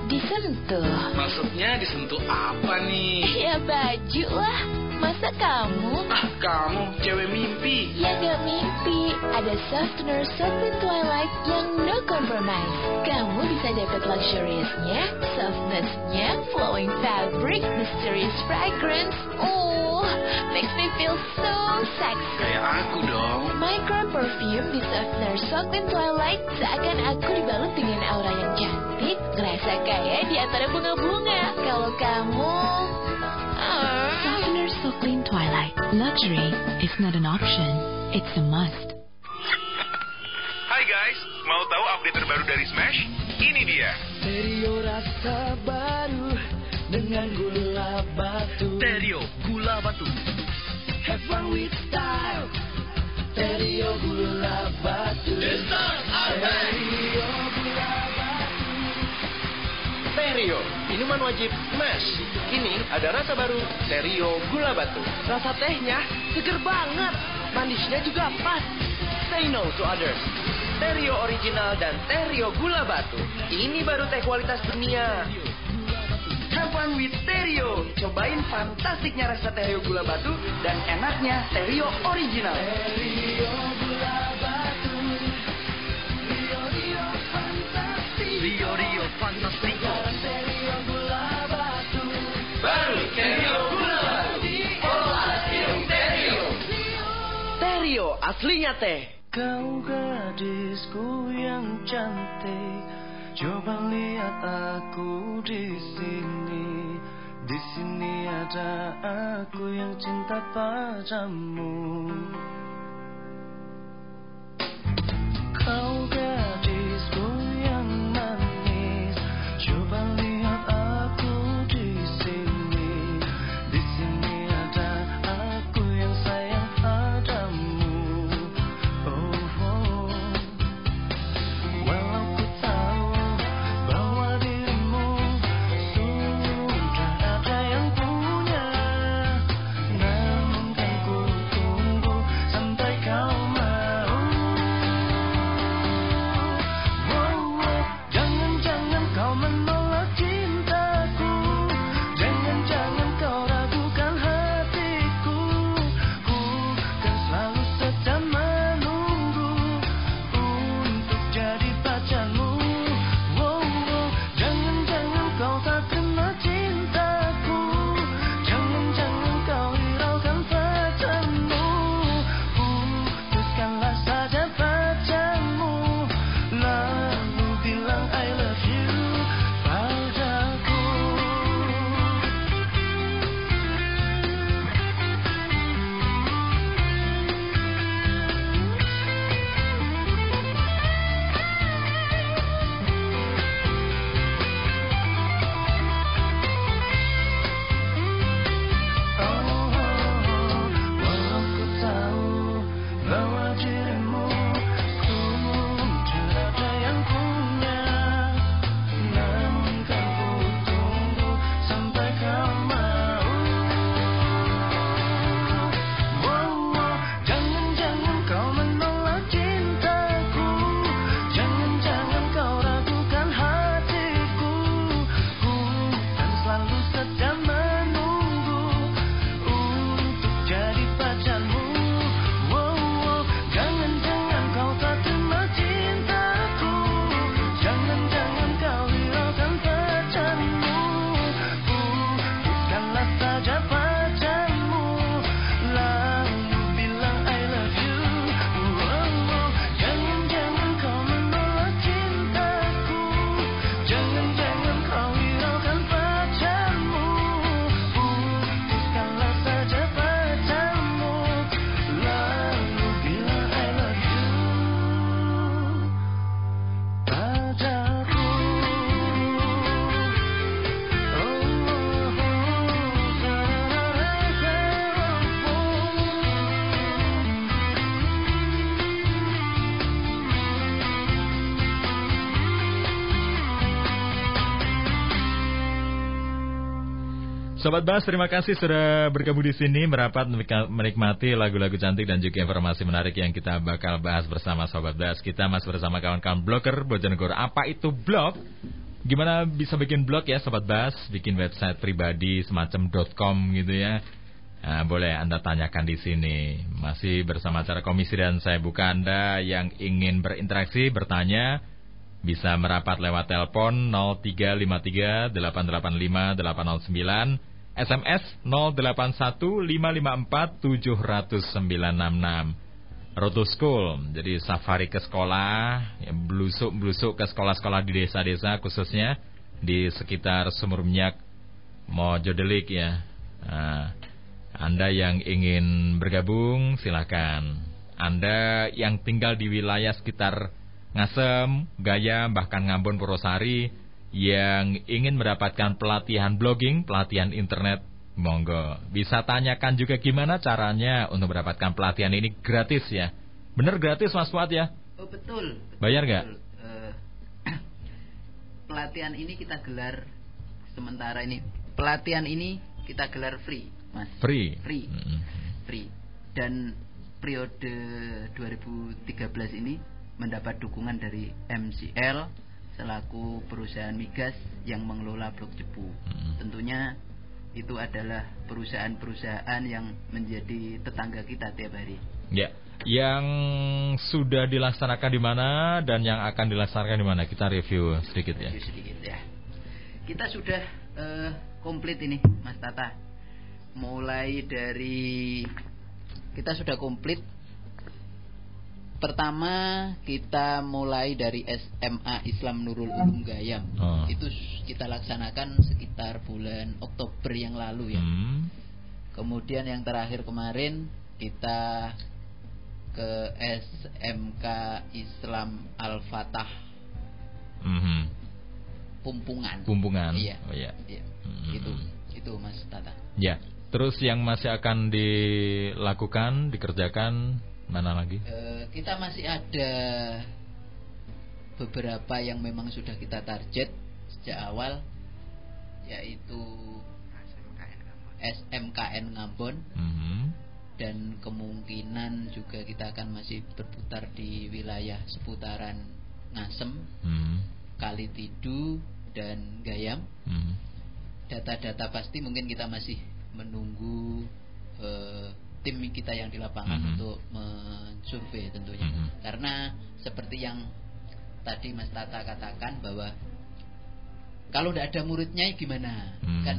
disentuh. Maksudnya disentuh apa nih? [LAUGHS] Ya baju lah. Masa kamu? Ah, kamu cewek mimpi. Ya gak mimpi, ada softener Softly Twilight yang no compromise. Kamu bisa dapat luxuriousnya, softnessnya, flowing fabric, mysterious fragrance. Oh, makes me feel so sexy. Kayak aku dong. Micro perfume di softener Softly Twilight seakan aku dibalut dengan aura yang cantik, ngerasa kayak di antara bunga-bunga. Kalau kamu... ah. Clean Twilight. Luxury is not an option, it's a must. Hai guys, mau tahu update terbaru dari Smash? Ini dia. Stereo rasa baru dengan gula batu. Stereo gula batu. Have fun with style. Stereo gula batu. Stereo gula batu. Terio, minuman wajib Smash. Kini ada rasa baru, Terio Gula Batu. Rasa tehnya seger banget, manisnya juga pas. Say no to others. Terio original dan Terio Gula Batu. Ini baru teh kualitas dunia. Have fun with Terio. Cobain fantastiknya rasa Terio Gula Batu dan enaknya Terio original. Rio Rio Fantastico. Baru Terio Gula Batu. Aslinya teh. Kau gadisku yang cantik, coba lihat aku di sini. Di sini ada aku yang cinta padamu. Kau gadisku Sobat Bas, terima kasih sudah bergabung di sini merapat menikmati lagu-lagu cantik dan juga informasi menarik yang kita bakal bahas bersama Sobat Bas. Kita masih bersama kawan-kawan blogger Bojonegoro. Apa itu blog? Gimana bisa bikin blog ya Sobat Bas? Bikin website pribadi semacam .com gitu ya. Nah, boleh Anda tanyakan di sini. Masih bersama acara komisi dan saya buka Anda yang ingin berinteraksi, bertanya bisa merapat lewat telepon 0353 885 809 SMS 081 554 700 Roto School, jadi safari ke sekolah, ya, belusuk-belusuk ke sekolah-sekolah di desa-desa khususnya di sekitar Sumur Minyak, Mojodelik ya. Nah, anda yang ingin bergabung silahkan. Anda yang tinggal di wilayah sekitar Ngasem, Gaya, bahkan Ngambon, Purwosari yang ingin mendapatkan pelatihan blogging, pelatihan internet, monggo. Bisa tanyakan juga gimana caranya untuk mendapatkan pelatihan ini gratis ya. Bener gratis Mas Fuad ya? Oh betul. Bayar nggak? Betul. Eh, [CLEARS THROAT] pelatihan ini kita gelar sementara ini pelatihan ini kita gelar free, Mas. Free. Free. Free. Dan periode 2013 ini mendapat dukungan dari MCL selaku perusahaan migas yang mengelola Blok Cepu. Tentunya itu adalah perusahaan-perusahaan yang menjadi tetangga kita tiap hari. Ya, yang sudah dilaksanakan di mana dan yang akan dilaksanakan di mana kita review sedikit ya. Review sedikit ya. Kita sudah eh, komplit ini, Mas Tata. Mulai dari kita sudah komplit. Pertama kita mulai dari SMA Islam Nurul Ulum Gayam. Oh. Itu kita laksanakan sekitar bulan Oktober yang lalu ya. Hmm. Kemudian yang terakhir kemarin kita ke SMK Islam Al-Fatah Mhm. Pumpungan. Pumpungan. Iya. Oh, iya. Iya. Mhm. Itu itu Mas Tata. Ya. Terus yang masih akan dilakukan, dikerjakan mana lagi? Eh, kita masih ada beberapa yang memang sudah kita target sejak awal yaitu SMKN Ngambon Mhm. dan kemungkinan juga kita akan masih berputar di wilayah seputaran Ngasem, Mhm. Kalitidu dan Gayam. Mhm. Data-data pasti mungkin kita masih menunggu eh, tim kita yang di lapangan Mhm. untuk mensurvei tentunya. Mhm. Karena seperti yang tadi Mas Tata katakan bahwa kalau tidak ada muridnya gimana? Mhm. Kan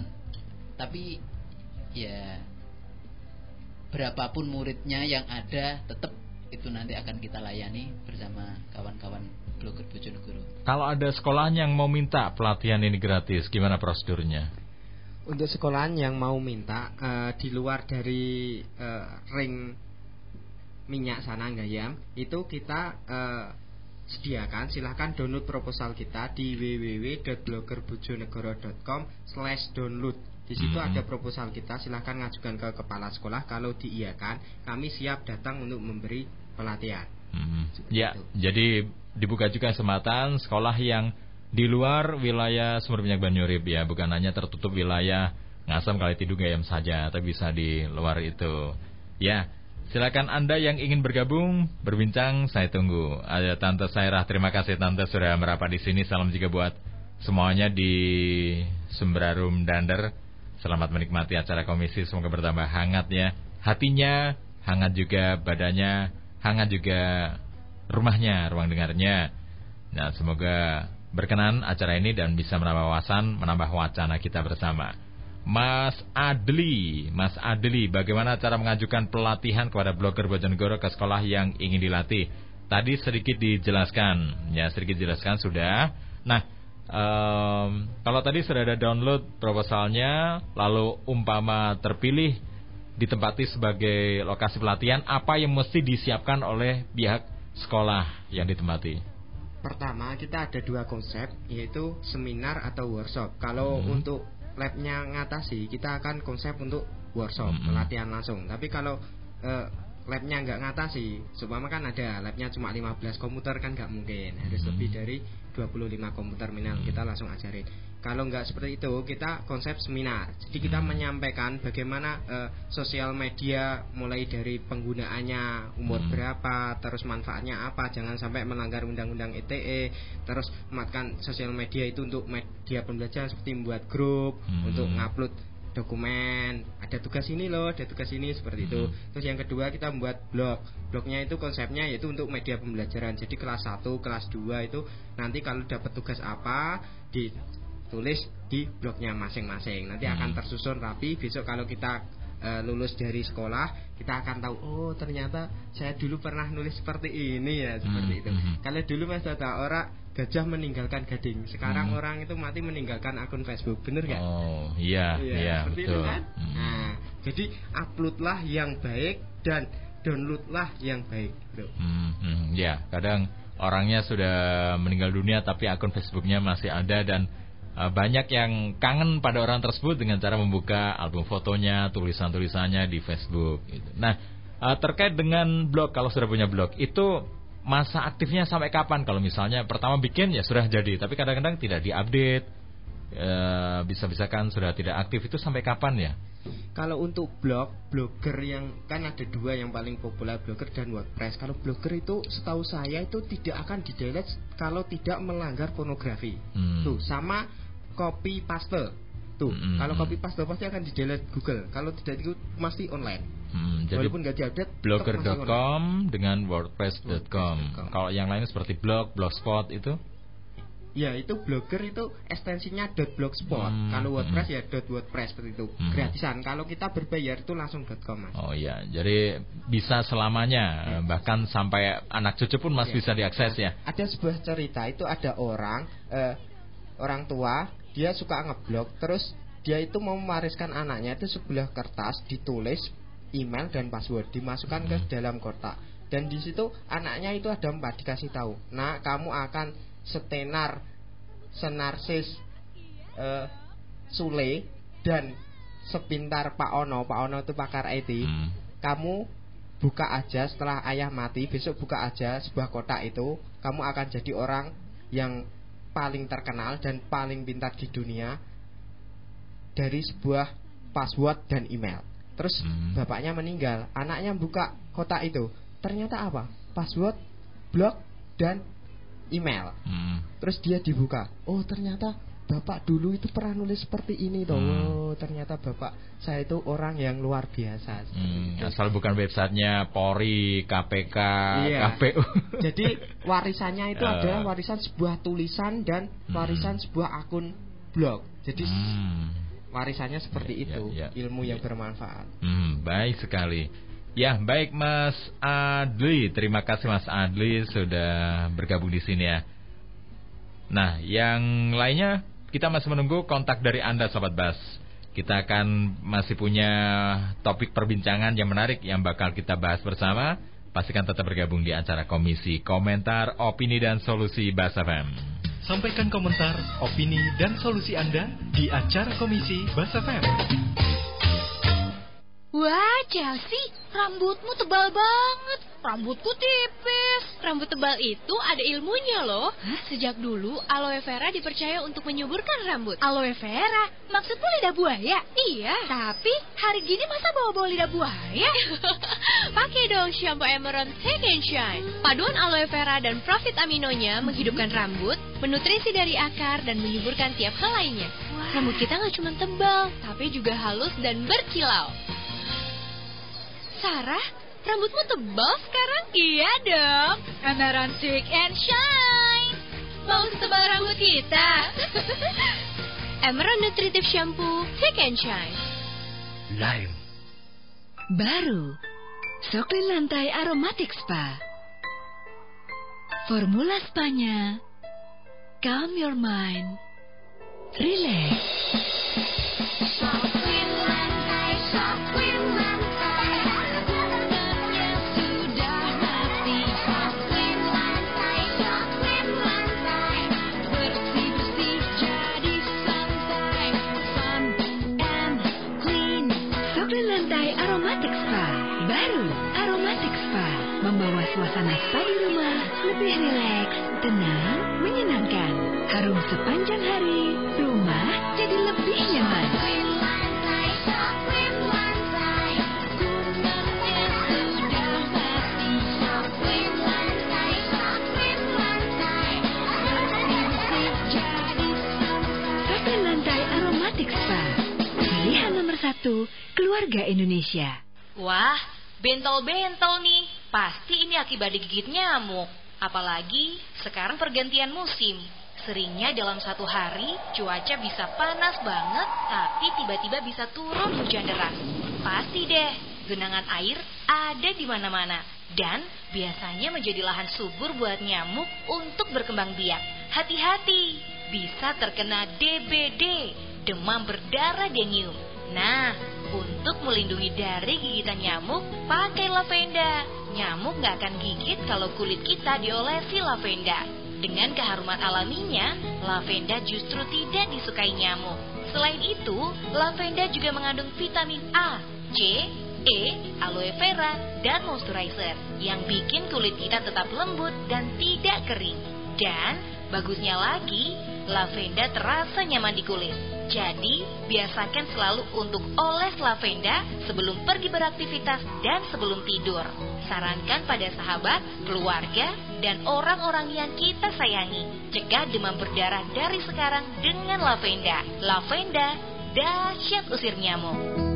tapi ya berapapun muridnya yang ada tetap itu nanti akan kita layani bersama kawan-kawan blogger Bojonegoro. Kalau ada sekolah yang mau minta pelatihan ini gratis, gimana prosedurnya? Untuk sekolahan yang mau minta eh, di luar dari eh, ring minyak sana Gayam itu kita eh, sediakan. Silahkan download proposal kita di www.bloggerbojonegoro.com slash download. Di situ Mhm. ada proposal kita. Silahkan ngajukan ke kepala sekolah. Kalau diiakan kami siap datang untuk memberi pelatihan. Mhm. Ya, jadi dibuka juga kesempatan sekolah yang di luar wilayah sumber minyak Banyurip ya, bukan hanya tertutup wilayah Ngasem kali Tidu Gayam saja, tapi bisa di luar itu. Ya, silakan Anda yang ingin bergabung, berbincang, saya tunggu. Ada Tante Sairah, terima kasih Tante sudah merapat di sini. Salam juga buat semuanya di Semberarum Dander. Selamat menikmati acara komisi, semoga bertambah hangat ya. Hatinya hangat juga badannya, hangat juga rumahnya, ruang dengarnya. Nah, semoga berkenan acara ini dan bisa menambah wawasan, menambah wacana kita bersama. Mas Adli, Mas Adli, bagaimana cara mengajukan pelatihan kepada blogger Bojonegoro ke sekolah yang ingin dilatih? Tadi sedikit dijelaskan, ya sedikit dijelaskan sudah. Nah, em, kalau tadi sudah ada download proposalnya, lalu umpama terpilih ditempati sebagai lokasi pelatihan, apa yang mesti disiapkan oleh pihak sekolah yang ditempati? Pertama kita ada dua konsep yaitu seminar atau workshop. Kalau Hmm. untuk labnya ngatasi kita akan konsep untuk workshop Hmm. pelatihan langsung. Tapi kalau eh, labnya nggak ngatasi, seumpama kan ada labnya cuma 15 komputer kan nggak mungkin harus Hmm. lebih dari 25 komputer minimal kita langsung ajarin. Kalau nggak seperti itu kita konsep seminar. Jadi kita Hmm. menyampaikan bagaimana eh, sosial media mulai dari penggunaannya umur Hmm. berapa, terus manfaatnya apa, jangan sampai melanggar undang-undang ITE, terus memanfaatkan sosial media itu untuk media pembelajaran seperti membuat grup, Hmm. untuk ngupload dokumen, ada tugas ini loh, ada tugas ini seperti itu. Hmm. Terus yang kedua kita membuat blog. Blognya itu konsepnya yaitu untuk media pembelajaran. Jadi kelas 1, kelas 2 itu nanti kalau dapat tugas apa ditulis di blognya masing-masing. Nanti akan Hmm. tersusun rapi. Besok kalau kita eh, lulus dari sekolah, kita akan tahu oh ternyata saya dulu pernah nulis seperti ini ya, seperti Hmm, itu. hmm. Kalau dulu Mas Tata orang gajah meninggalkan gading. Sekarang Hmm. orang itu mati meninggalkan akun Facebook. Bener nggak? Oh, iya, iya, seperti itu betul. kan? Hmm. Nah, jadi uploadlah yang baik dan downloadlah yang baik, bro. Hmm, hmm, ya, kadang orangnya sudah meninggal dunia tapi akun Facebooknya masih ada dan banyak yang kangen pada orang tersebut dengan cara membuka album fotonya, tulisan-tulisannya di Facebook. Gitu. Nah, uh, terkait dengan blog, kalau sudah punya blog, itu masa aktifnya sampai kapan? Kalau misalnya pertama bikin ya sudah jadi, tapi kadang-kadang tidak diupdate, uh, bisa-bisa kan sudah tidak aktif itu sampai kapan ya? Kalau untuk blog, blogger yang kan ada dua yang paling populer blogger dan WordPress. Kalau blogger itu setahu saya itu tidak akan di delete kalau tidak melanggar pornografi. Hmm. Tuh sama copy paste. Tuh, Hmm, kalau copy paste pasti akan di delete Google. Kalau tidak itu masih online. Hmm, jadi Walaupun nggak diupdate, blogger.com dengan wordpress.com. Kalau yang lain seperti blog, blogspot itu Ya itu blogger itu ekstensinya .blogspot. Hmm, Kalau WordPress hmm. ya .wordpress seperti itu. Hmm. Gratisan. Kalau kita berbayar itu langsung .com mas. Oh iya, jadi bisa selamanya, bahkan sampai anak cucu pun masih Iya. bisa diakses ya. Ada sebuah cerita itu ada orang eh, orang tua dia suka ngeblog terus dia itu mau mewariskan anaknya itu sebelah kertas ditulis email dan password dimasukkan ke dalam kotak. Dan di situ anaknya itu ada empat dikasih tahu nah kamu akan setenar senarsis eh, Sule dan sepintar Pak Ono. Pak Ono itu pakar IT kamu buka aja setelah ayah mati besok buka aja sebuah kotak itu kamu akan jadi orang yang paling terkenal dan paling pintar di dunia dari sebuah password dan email. Terus bapaknya meninggal anaknya buka kotak itu. Ternyata apa? Password blog dan email. Hmm. terus dia dibuka. Oh ternyata bapak dulu itu pernah nulis seperti ini toh Hmm. oh ternyata bapak saya itu orang yang luar biasa Hmm, asal bukan websitenya Polri, KPK, Iya. KPU. [LAUGHS] Jadi warisannya itu [LAUGHS] Eh. adalah warisan sebuah tulisan dan warisan sebuah akun blog. Jadi Hmm. warisannya seperti itu, ya, ilmu yang bermanfaat. Hmm, baik sekali. Ya, baik Mas Adli. Terima kasih Mas Adli sudah bergabung di sini ya. Nah, yang lainnya kita masih menunggu kontak dari Anda Sobat Bas. Kita akan masih punya topik perbincangan yang menarik yang bakal kita bahas bersama. Pastikan tetap bergabung di acara Komisi Komentar, Opini dan Solusi Bas FM. Sampaikan komentar, opini, dan solusi Anda di acara Komisi Bas FM. Wah, Chelsea, rambutmu tebal banget. Rambutku tipis. Rambut tebal itu ada ilmunya loh. Sejak dulu, aloe vera dipercaya untuk menyuburkan rambut. Aloe vera? Maksudmu lidah buaya? Iya. Tapi hari gini masa bawa-bawa lidah buaya? [LAUGHS] Pakai dong shampoo Emerald Take and Shine. Paduan aloe vera dan profit aminonya menghidupkan rambut, menutrisi dari akar, dan menyuburkan tiap helainya. Rambut kita nggak cuma tebal, tapi juga halus dan berkilau. Sarah, rambutmu tebal sekarang? Iya dong. Emerald Stick and Shine. Mau setebal rambut kita? [LAUGHS] Emerald Nutritive Shampoo Stick and Shine. Live. Baru, Soklin Lantai Aromatic Spa. Formula spanya, calm your mind, relax. Suasana spa di rumah lebih rileks, tenang, menyenangkan. Harum sepanjang hari, rumah jadi lebih nyaman. Lantai Aromatic Spa. Pilihan nomor satu, keluarga Indonesia. Wah, bentol-bentol nih. Pasti ini akibat digigit nyamuk. Apalagi sekarang pergantian musim. Seringnya dalam satu hari cuaca bisa panas banget, tapi tiba-tiba bisa turun hujan deras. Pasti deh, genangan air ada di mana-mana. Dan biasanya menjadi lahan subur buat nyamuk untuk berkembang biak. Hati-hati, bisa terkena DBD, demam berdarah denium. Nah, untuk melindungi dari gigitan nyamuk, pakai lavenda. Nyamuk nggak akan gigit kalau kulit kita diolesi lavenda. Dengan keharuman alaminya, lavenda justru tidak disukai nyamuk. Selain itu, lavenda juga mengandung vitamin A, C, E, aloe vera, dan moisturizer yang bikin kulit kita tetap lembut dan tidak kering. Dan bagusnya lagi, lavenda terasa nyaman di kulit. Jadi, biasakan selalu untuk oles lavenda sebelum pergi beraktivitas dan sebelum tidur. Sarankan pada sahabat, keluarga, dan orang-orang yang kita sayangi. Cegah demam berdarah dari sekarang dengan lavenda. Lavenda, dahsyat usir nyamuk.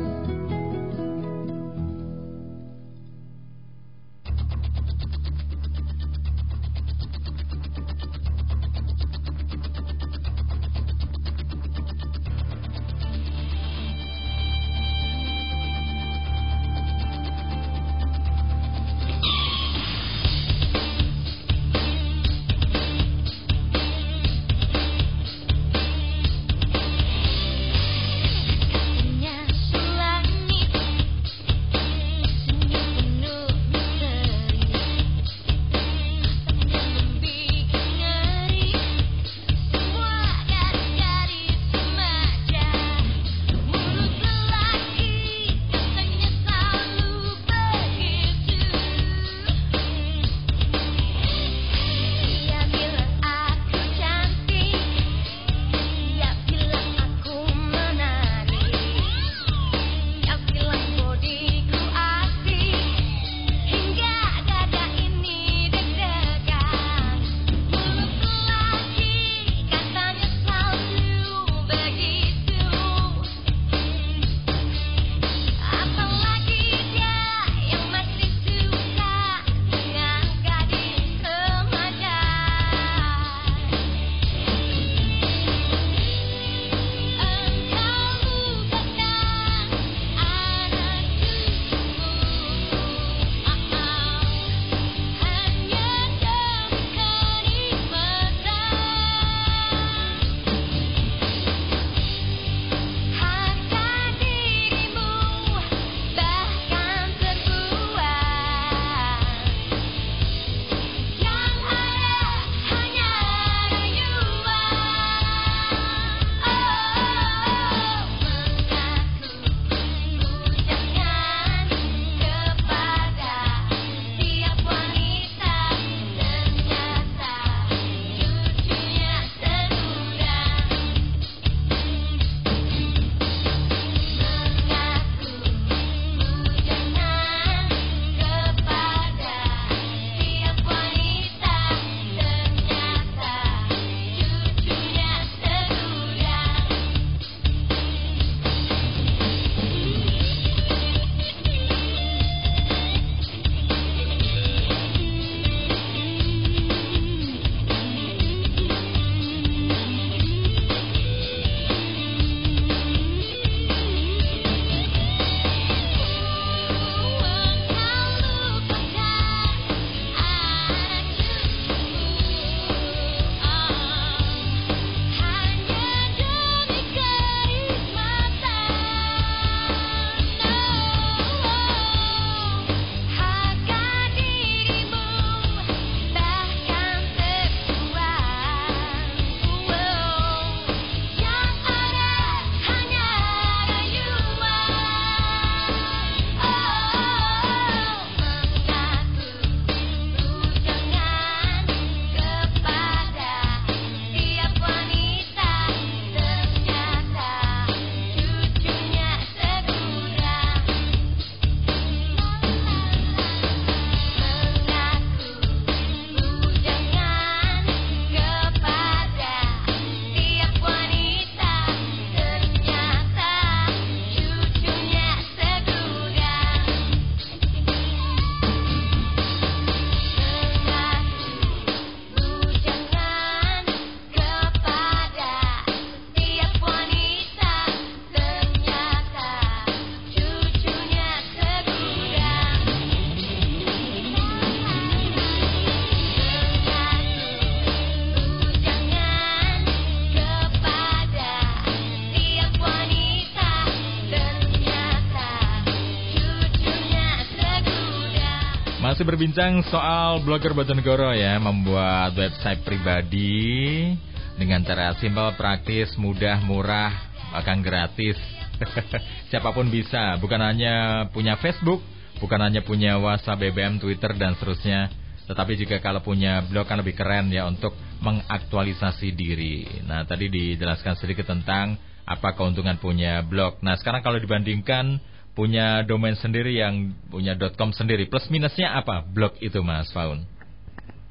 Masih berbincang soal blogger Bojonegoro ya Membuat website pribadi Dengan cara simpel, praktis, mudah, murah, bahkan gratis. [LAUGHS] Siapa pun bisa. Bukan hanya punya Facebook Bukan hanya punya WhatsApp, BBM, Twitter, dan seterusnya Tetapi juga kalau punya blog kan lebih keren ya Untuk mengaktualisasi diri. Nah tadi dijelaskan sedikit tentang apa keuntungan punya blog. Nah, sekarang kalau dibandingkan punya domain sendiri yang punya .com sendiri, plus minusnya apa blog itu Mas Faun?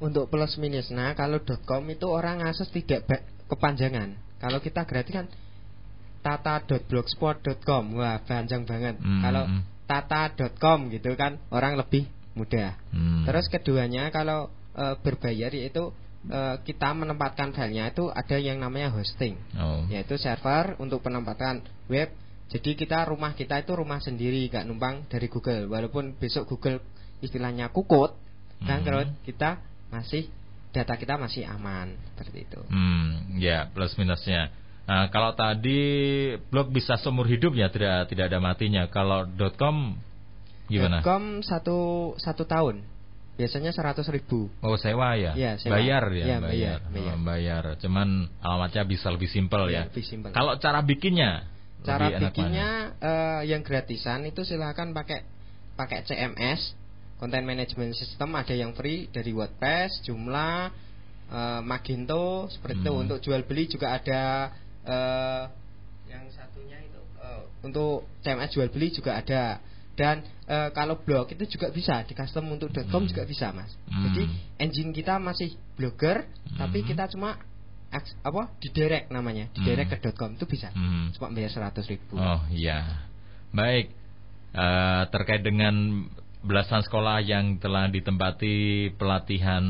Untuk plus minus, nah kalau .com itu orang akses tidak kepanjangan. Kalau kita gratis kan tata.blogspot.com, wah panjang banget. Hmm. Kalau hmm. tata.com gitu kan orang lebih mudah. Hmm. Terus keduanya kalau e, berbayar yaitu e, kita menempatkan filenya itu ada yang namanya hosting, oh. yaitu server untuk penempatan web. Jadi kita rumah kita itu rumah sendiri, gak numpang dari Google. Walaupun besok Google istilahnya kukut, kan kalau kita masih data kita masih aman seperti itu. Hmm, ya plus minusnya. Nah, kalau tadi blog bisa seumur hidup ya tidak tidak ada matinya. Kalau .com gimana? .com satu satu tahun. Biasanya seratus ribu. Oh sewa ya? ya sewa. Bayar ya? ya bayar. Bayar. Oh, bayar. Cuman alamatnya bisa lebih simpel ya. ya. Lebih simpel. Kalau cara bikinnya? Cara bikinnya uh, yang gratisan itu silahkan pakai pakai CMS Content Management System ada yang free dari WordPress, Joomla, uh, Magento seperti hmm. itu. Untuk jual beli juga ada uh, yang satunya itu uh, untuk CMS jual beli juga ada. Dan uh, kalau blog itu juga bisa di custom untuk .com hmm. juga bisa, Mas. Hmm. Jadi engine kita masih blogger hmm. tapi kita cuma apa di direct namanya di direct hmm. ke .com itu bisa hmm. cuma bayar seratus ribu oh iya baik uh, terkait dengan belasan sekolah yang telah ditempati pelatihan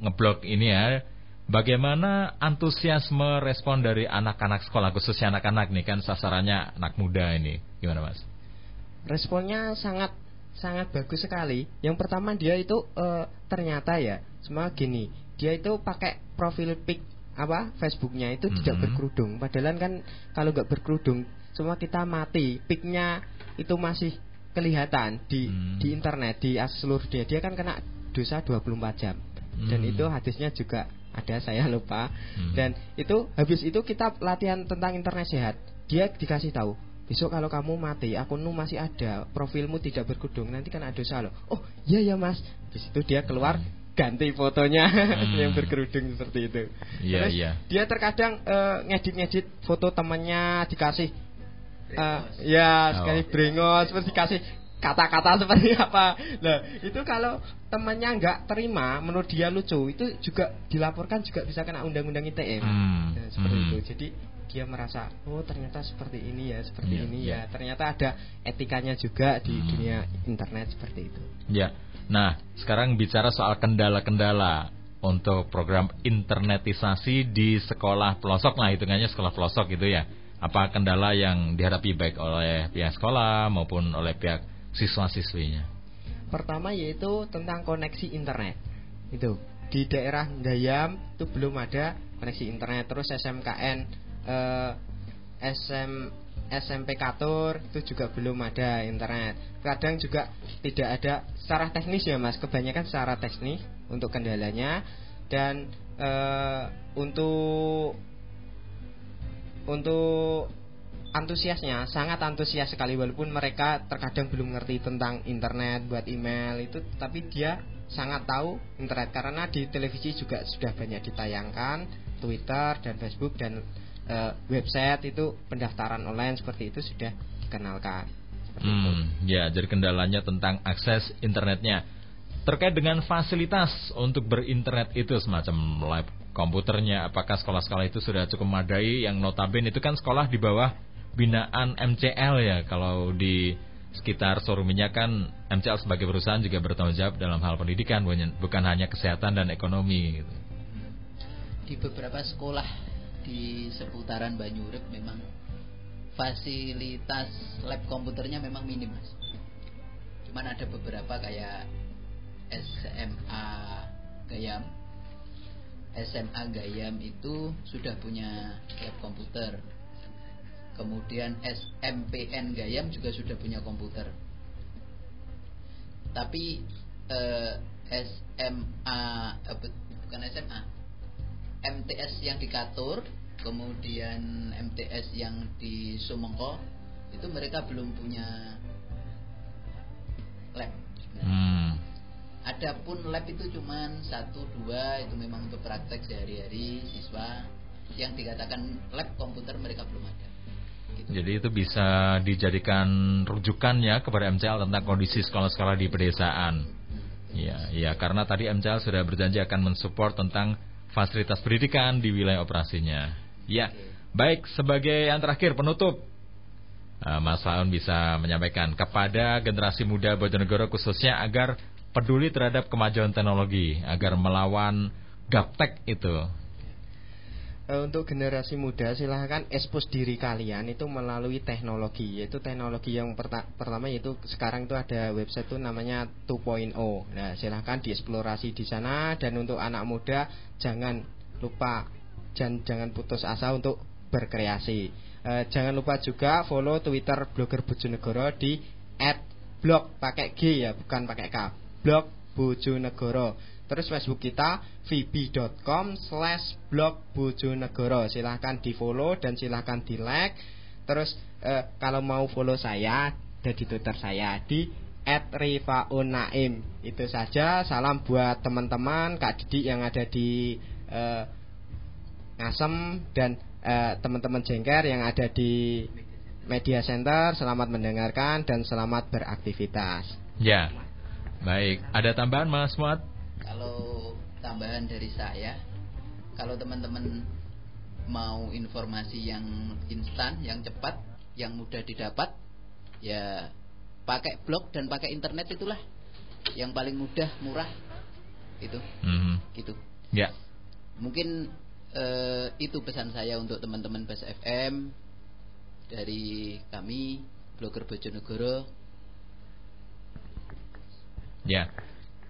ngeblok ini ya. Bagaimana antusiasme respon dari anak-anak sekolah khususnya anak-anak nih kan sasarannya anak muda ini. Gimana Mas? Responnya sangat sangat bagus sekali. Yang pertama dia itu e, ternyata ya, semua gini, dia itu pakai profil pic apa Facebooknya itu mm -hmm. tidak berkerudung. Padahal kan kalau nggak berkerudung semua kita mati. Picnya itu masih kelihatan di hmm. di internet di seluruh dunia dia kan kena dosa 24 jam hmm. dan itu hadisnya juga ada [LAUGHS] saya lupa hmm. dan itu habis itu kita latihan tentang internet sehat dia dikasih tahu besok kalau kamu mati akunmu masih ada profilmu tidak berkudung nanti kan ada dosa loh oh iya ya mas habis itu dia keluar ganti fotonya [LAUGHS] hmm. yang berkerudung seperti itu yeah, terus yeah. dia terkadang uh, ngedit-ngedit foto temannya dikasih uh, ya sekali oh. brengos seperti dikasih kata-kata seperti [LAUGHS] apa. Nah, itu kalau temannya nggak terima, menurut dia lucu, itu juga dilaporkan juga bisa kena undang-undang ITE. Hmm. Nah, seperti hmm. itu. Jadi dia merasa, oh ternyata seperti ini ya, seperti yeah, ini yeah. ya. Ternyata ada etikanya juga di hmm. dunia internet seperti itu. Ya. Nah, sekarang bicara soal kendala-kendala untuk program internetisasi di sekolah pelosok lah hitungannya sekolah pelosok gitu ya apa kendala yang dihadapi baik oleh pihak sekolah maupun oleh pihak siswa-siswinya? Pertama yaitu tentang koneksi internet. Itu di daerah Gayam itu belum ada koneksi internet. Terus SMKN eh, SM SMP Katur itu juga belum ada internet. Kadang juga tidak ada secara teknis ya Mas, kebanyakan secara teknis untuk kendalanya. Dan eh, untuk untuk antusiasnya sangat antusias sekali. Walaupun mereka terkadang belum ngerti tentang internet buat email itu tapi dia sangat tahu internet. Karena di televisi juga sudah banyak ditayangkan Twitter dan Facebook dan e, website itu pendaftaran online seperti itu sudah dikenalkan hmm, itu. ya jadi kendalanya tentang akses internetnya terkait dengan fasilitas untuk berinternet itu semacam live komputernya apakah sekolah-sekolah itu sudah cukup memadai yang notabene itu kan sekolah di bawah binaan MCL ya kalau di sekitar Soruminya kan MCL sebagai perusahaan juga bertanggung jawab dalam hal pendidikan bukan hanya kesehatan dan ekonomi gitu. Di beberapa sekolah di seputaran Banyurep memang fasilitas lab komputernya memang minim mas. Cuman ada beberapa kayak SMA Gayam. SMA Gayam itu sudah punya lab komputer. Kemudian SMPN Gayam juga sudah punya komputer. Tapi eh, SMA eh, bukan SMA MTS yang di Katur kemudian MTS yang di Sumengko itu mereka belum punya lab hmm. Adapun lab itu cuma satu dua itu memang untuk praktek sehari-hari siswa yang dikatakan lab komputer mereka belum ada. Jadi itu bisa dijadikan rujukannya kepada MCL tentang kondisi sekolah-sekolah di pedesaan. Ya, ya karena tadi MCL sudah berjanji akan mensupport tentang fasilitas pendidikan di wilayah operasinya. Ya, baik sebagai yang terakhir penutup. Uh, Mas Faun bisa menyampaikan kepada generasi muda Bojonegoro khususnya agar peduli terhadap kemajuan teknologi, agar melawan gaptek itu. Eh, untuk generasi muda silahkan expose diri kalian itu melalui teknologi yaitu teknologi yang perta pertama yaitu sekarang itu ada website itu namanya 2.0 nah silahkan dieksplorasi di sana dan untuk anak muda jangan lupa jangan jangan putus asa untuk berkreasi. E, jangan lupa juga follow twitter blogger Bojonegoro di @blog pakai G ya bukan pakai K. Blog Bojonegoro. Terus Facebook kita vb.com slash blog bojonegoro. Silahkan di follow dan silahkan di like Terus eh, kalau mau follow saya ada di Twitter saya di @rifaunaim Itu saja. Salam buat teman-teman Kak Didi yang ada di eh, Ngasem dan eh, teman-teman jengker yang ada di Media Center Selamat mendengarkan dan selamat beraktivitas Ya Baik, ada tambahan Mas Muat? Kalau tambahan dari saya, kalau teman-teman mau informasi yang instan, yang cepat, yang mudah didapat, ya pakai blog dan pakai internet itulah yang paling mudah, murah. Itu. Mm-hmm. Gitu. Ya. Mungkin eh, itu pesan saya untuk teman-teman Bas FM dari kami blogger Bojonegoro. Ya.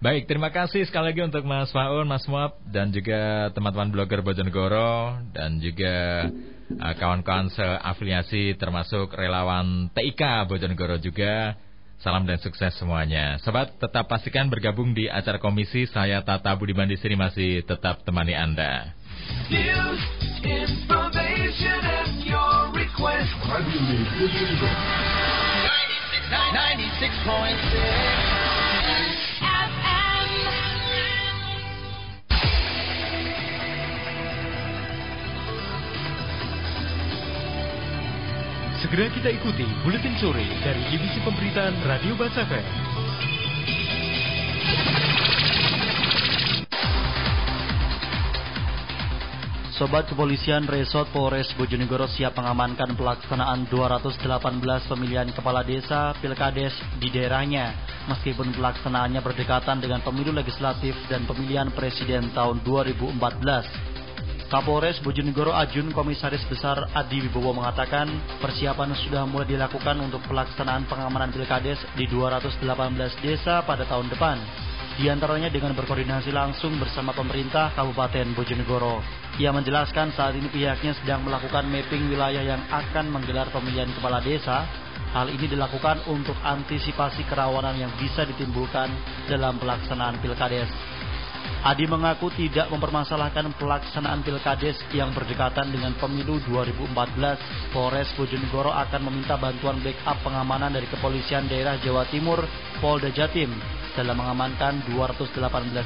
Baik, terima kasih sekali lagi untuk Mas Faun, Mas Muap, dan juga teman-teman blogger Bojonegoro, dan juga uh, kawan-kawan seafiliasi termasuk relawan TIK Bojonegoro juga. Salam dan sukses semuanya. Sobat, tetap pastikan bergabung di acara komisi. Saya Tata Budiman di sini masih tetap temani Anda. News, information, and your request. 96.6 Segera kita ikuti Buletin Sore dari Divisi Pemberitaan Radio Basa Sobat Kepolisian Resort Polres Bojonegoro siap mengamankan pelaksanaan 218 pemilihan kepala desa Pilkades di daerahnya meskipun pelaksanaannya berdekatan dengan pemilu legislatif dan pemilihan presiden tahun 2014. Kapolres Bojonegoro Ajun Komisaris Besar Adi Wibowo mengatakan persiapan sudah mulai dilakukan untuk pelaksanaan pengamanan pilkades di 218 desa pada tahun depan. Di antaranya dengan berkoordinasi langsung bersama pemerintah Kabupaten Bojonegoro. Ia menjelaskan saat ini pihaknya sedang melakukan mapping wilayah yang akan menggelar pemilihan kepala desa. Hal ini dilakukan untuk antisipasi kerawanan yang bisa ditimbulkan dalam pelaksanaan pilkades. Adi mengaku tidak mempermasalahkan pelaksanaan pilkades yang berdekatan dengan pemilu 2014. Polres Bojonegoro akan meminta bantuan backup pengamanan dari kepolisian daerah Jawa Timur, Polda Jatim, dalam mengamankan 218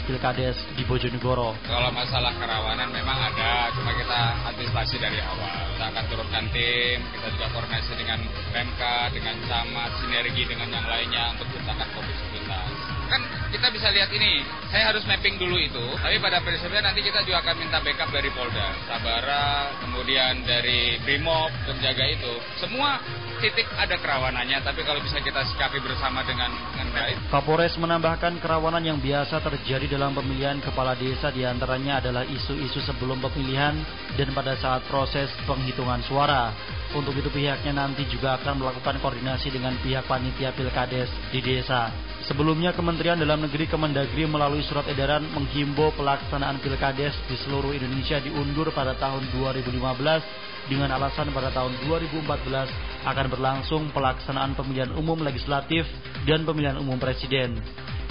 pilkades di Bojonegoro. Kalau masalah kerawanan memang ada, cuma kita antisipasi dari awal. Kita akan turunkan tim, kita juga koordinasi dengan PMK, dengan camat, sinergi dengan yang lainnya untuk menciptakan kondisi kita kan kita bisa lihat ini saya harus mapping dulu itu tapi pada prinsipnya nanti kita juga akan minta backup dari Polda Sabara kemudian dari Brimob penjaga itu semua titik ada kerawanannya tapi kalau bisa kita sikapi bersama dengan dengan baik. Kapolres menambahkan kerawanan yang biasa terjadi dalam pemilihan kepala desa di antaranya adalah isu-isu sebelum pemilihan dan pada saat proses penghitungan suara. Untuk itu pihaknya nanti juga akan melakukan koordinasi dengan pihak panitia pilkades di desa. Sebelumnya Kementerian Dalam Negeri Kemendagri melalui surat edaran menghimbau pelaksanaan pilkades di seluruh Indonesia diundur pada tahun 2015 dengan alasan pada tahun 2014 akan berlangsung pelaksanaan pemilihan umum legislatif dan pemilihan umum presiden.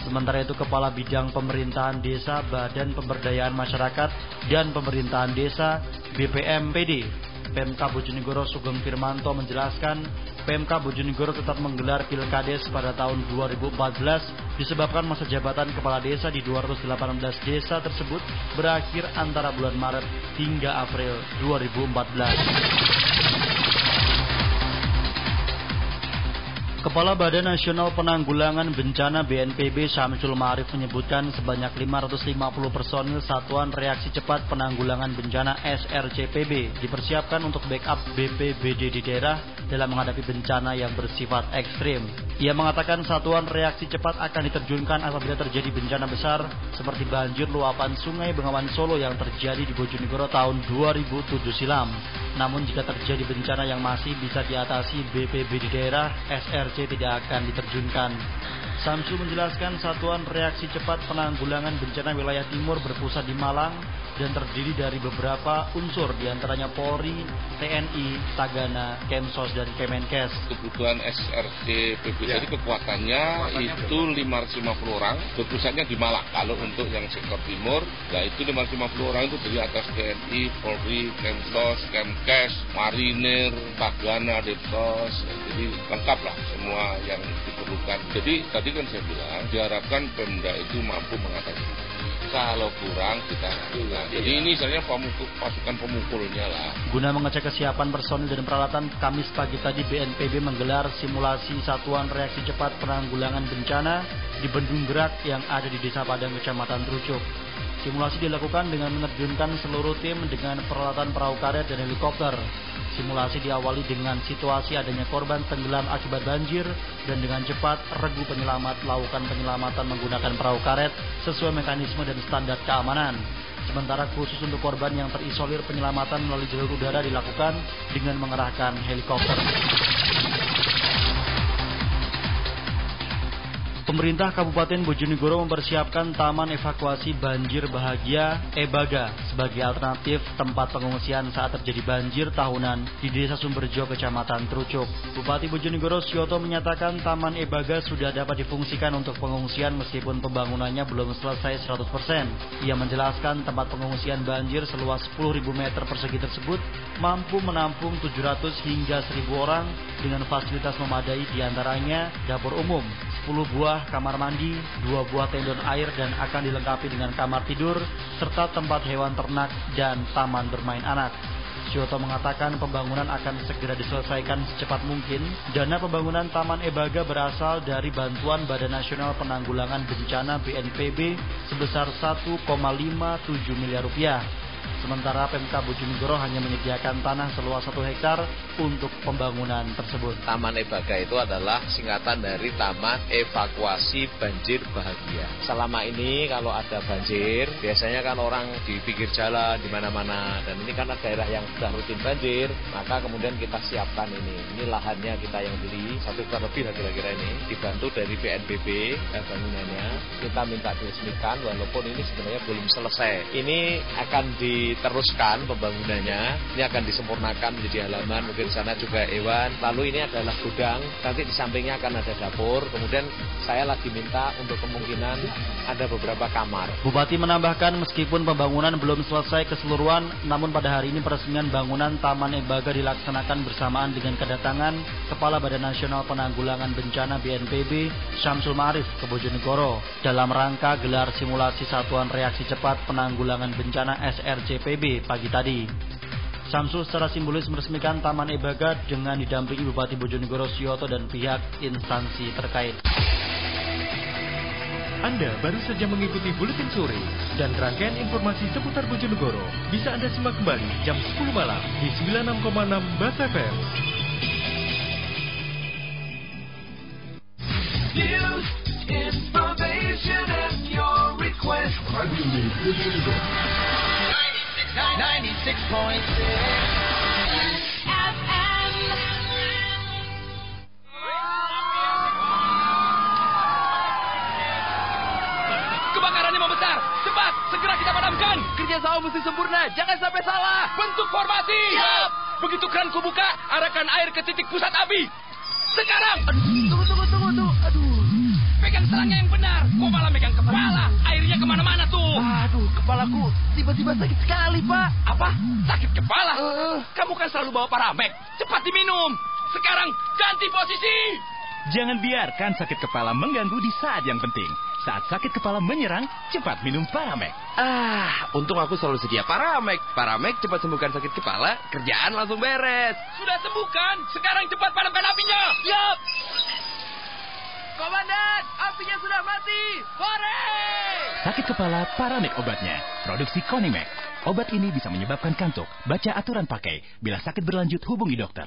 Sementara itu Kepala Bidang Pemerintahan Desa Badan Pemberdayaan Masyarakat dan Pemerintahan Desa BPMPD PMK Bojonegoro Sugeng Firmanto menjelaskan PMK Bojonegoro tetap menggelar Pilkades pada tahun 2014 disebabkan masa jabatan kepala desa di 218 desa tersebut berakhir antara bulan Maret hingga April 2014. Kepala Badan Nasional Penanggulangan Bencana BNPB Syamsul Ma'arif menyebutkan sebanyak 550 personil Satuan Reaksi Cepat Penanggulangan Bencana SRCPB dipersiapkan untuk backup BPBD di daerah dalam menghadapi bencana yang bersifat ekstrim. Ia mengatakan satuan reaksi cepat akan diterjunkan apabila terjadi bencana besar seperti banjir luapan sungai Bengawan Solo yang terjadi di Bojonegoro tahun 2007 silam. Namun jika terjadi bencana yang masih bisa diatasi BPBD daerah, SRC tidak akan diterjunkan. Samsu menjelaskan Satuan Reaksi Cepat Penanggulangan Bencana Wilayah Timur berpusat di Malang dan terdiri dari beberapa unsur di antaranya Polri, TNI, Tagana, Kemsos, dan Kemenkes. Kebutuhan SRC PB ya. jadi kekuatannya, kekuatannya itu 550 orang, berpusatnya di Malang. Kalau untuk yang sektor timur, ya itu 550 orang itu dari atas TNI, Polri, Kemsos, Kemkes, Marinir, Tagana, Depsos, jadi lengkap lah semua yang diperlukan. Jadi tadi kan saya bilang diharapkan Pemda itu mampu mengatasi kalau kurang kita nah, jadi ini sebenarnya pemukul, pasukan pemukulnya lah. Guna mengecek kesiapan personil dan peralatan Kamis pagi tadi BNPB menggelar simulasi satuan reaksi cepat penanggulangan bencana di Bendung Gerak yang ada di Desa Padang Kecamatan Trucuk. Simulasi dilakukan dengan menerjunkan seluruh tim dengan peralatan perahu karet dan helikopter. Simulasi diawali dengan situasi adanya korban tenggelam akibat banjir dan dengan cepat regu penyelamat melakukan penyelamatan menggunakan perahu karet sesuai mekanisme dan standar keamanan. Sementara khusus untuk korban yang terisolir penyelamatan melalui jalur udara dilakukan dengan mengerahkan helikopter. Pemerintah Kabupaten Bojonegoro mempersiapkan Taman Evakuasi Banjir Bahagia Ebaga sebagai alternatif tempat pengungsian saat terjadi banjir tahunan di Desa Sumberjo, Kecamatan Trucuk. Bupati Bojonegoro Sioto menyatakan Taman Ebaga sudah dapat difungsikan untuk pengungsian meskipun pembangunannya belum selesai 100%. Ia menjelaskan tempat pengungsian banjir seluas 10.000 meter persegi tersebut mampu menampung 700 hingga 1.000 orang dengan fasilitas memadai di antaranya dapur umum, 10 buah kamar mandi, 2 buah tendon air dan akan dilengkapi dengan kamar tidur, serta tempat hewan ternak dan taman bermain anak. Syoto mengatakan pembangunan akan segera diselesaikan secepat mungkin. Dana pembangunan Taman Ebaga berasal dari bantuan Badan Nasional Penanggulangan Bencana BNPB sebesar 1,57 miliar rupiah. Sementara Pemkab Bojonegoro hanya menyediakan tanah seluas satu hektar untuk pembangunan tersebut. Taman Ebaga itu adalah singkatan dari Taman Evakuasi Banjir Bahagia. Selama ini kalau ada banjir, biasanya kan orang di pinggir jalan di mana-mana dan ini karena daerah yang sudah rutin banjir, maka kemudian kita siapkan ini. Ini lahannya kita yang beli satu hektar lebih kira-kira ini dibantu dari BNPB eh, bangunannya. Kita minta diresmikan walaupun ini sebenarnya belum selesai. Ini akan di diteruskan pembangunannya. Ini akan disempurnakan menjadi halaman, mungkin sana juga hewan. Lalu ini adalah gudang, nanti di sampingnya akan ada dapur. Kemudian saya lagi minta untuk kemungkinan ada beberapa kamar. Bupati menambahkan meskipun pembangunan belum selesai keseluruhan, namun pada hari ini peresmian bangunan Taman Ebaga dilaksanakan bersamaan dengan kedatangan Kepala Badan Nasional Penanggulangan Bencana BNPB Syamsul Marif ke Bojonegoro dalam rangka gelar simulasi Satuan Reaksi Cepat Penanggulangan Bencana SRCP PB pagi tadi. Samsul secara simbolis meresmikan Taman Ebaga dengan didampingi Bupati Bojonegoro Sioto dan pihak instansi terkait. Anda baru saja mengikuti Buletin Sore dan rangkaian informasi seputar Bojonegoro bisa Anda simak kembali jam 10 malam di 96,6 Bas FM. News, information, and your request. 96.6 Kebakarannya membesar. Cepat, segera kita padamkan. Kerja sama mesti sempurna, jangan sampai salah. Bentuk formasi. Siap. Begitu keran kubuka, arahkan air ke titik pusat api. Sekarang. Tunggu, tunggu, tunggu, tunggu. Aduh. Pegang serangnya Kok malah megang kepala? Airnya ke mana-mana tuh. Aduh, kepalaku tiba-tiba sakit sekali, Pak. Apa? Sakit kepala? Uh. Kamu kan selalu bawa paramek. Cepat diminum. Sekarang ganti posisi. Jangan biarkan sakit kepala mengganggu di saat yang penting. Saat sakit kepala menyerang, cepat minum Paramek. Ah, untung aku selalu sedia Paramek. Paramek cepat sembuhkan sakit kepala, kerjaan langsung beres. Sudah sembuhkan, sekarang cepat padamkan apinya. Yap. Komandan, apinya sudah mati. Kore! Sakit kepala Paramek obatnya. Produksi Konimek. Obat ini bisa menyebabkan kantuk. Baca aturan pakai. Bila sakit berlanjut, hubungi dokter.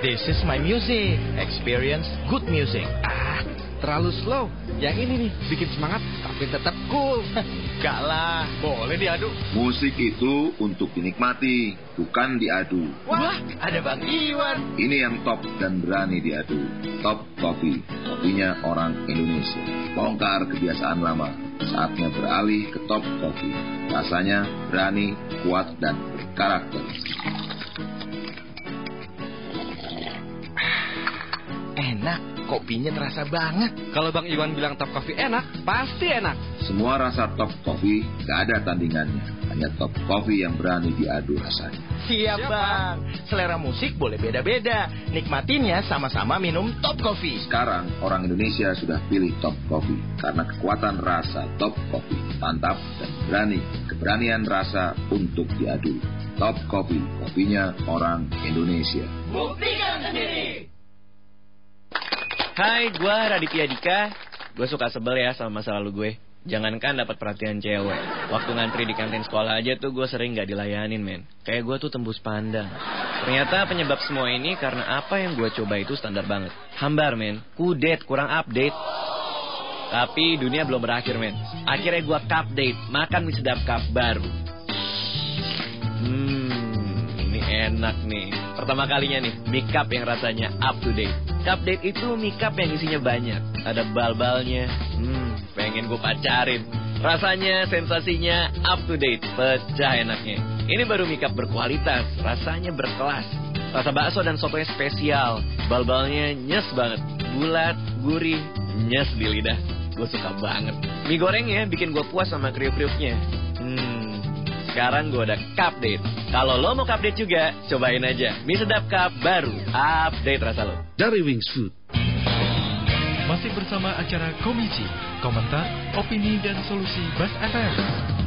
This is my music. Experience good music. Ah, terlalu slow. Yang ini nih, bikin semangat tapi tetap cool. [LAUGHS] Gak lah, boleh diadu. Musik itu untuk dinikmati, bukan diadu. Wah, ada Bang Iwan. Ini yang top dan berani diadu. Top Coffee, kopinya orang Indonesia. Bongkar kebiasaan lama, saatnya beralih ke Top Coffee. Rasanya berani, kuat, dan berkarakter. Enak, kopinya terasa banget. Kalau Bang Iwan bilang Top Coffee enak, pasti enak. Semua rasa Top Coffee gak ada tandingannya. Hanya Top Coffee yang berani diadu rasanya. Siap, Bang. Selera musik boleh beda-beda. Nikmatinnya sama-sama minum Top Coffee. Sekarang orang Indonesia sudah pilih Top Coffee karena kekuatan rasa Top Coffee mantap dan berani. Keberanian rasa untuk diadu. Top Coffee, kopinya orang Indonesia. Buktikan sendiri. Hai, gue Raditya Dika. Gue suka sebel ya sama masa lalu gue. Jangankan dapat perhatian cewek. Waktu ngantri di kantin sekolah aja tuh gue sering gak dilayanin, men. Kayak gue tuh tembus pandang. Ternyata penyebab semua ini karena apa yang gue coba itu standar banget. Hambar, men. Kudet, kurang update. Tapi dunia belum berakhir, men. Akhirnya gue cup date, makan mie sedap cup baru. Hmm, enak nih. Pertama kalinya nih, mie cup yang rasanya up to date. Cup date itu mie cup yang isinya banyak. Ada bal-balnya. Hmm, pengen gue pacarin. Rasanya, sensasinya up to date. Pecah enaknya. Ini baru mie cup berkualitas. Rasanya berkelas. Rasa bakso dan sotonya spesial. Bal-balnya nyes banget. Bulat, gurih, nyes di lidah. Gue suka banget. Mie gorengnya bikin gue puas sama kriuk-kriuknya. Hmm, sekarang gue udah cup date. Kalau lo mau cup date juga, cobain aja. Mie sedap cup baru. Update rasa lo. Dari Wings Food. Masih bersama acara Komisi, komentar, opini, dan solusi Bas FM.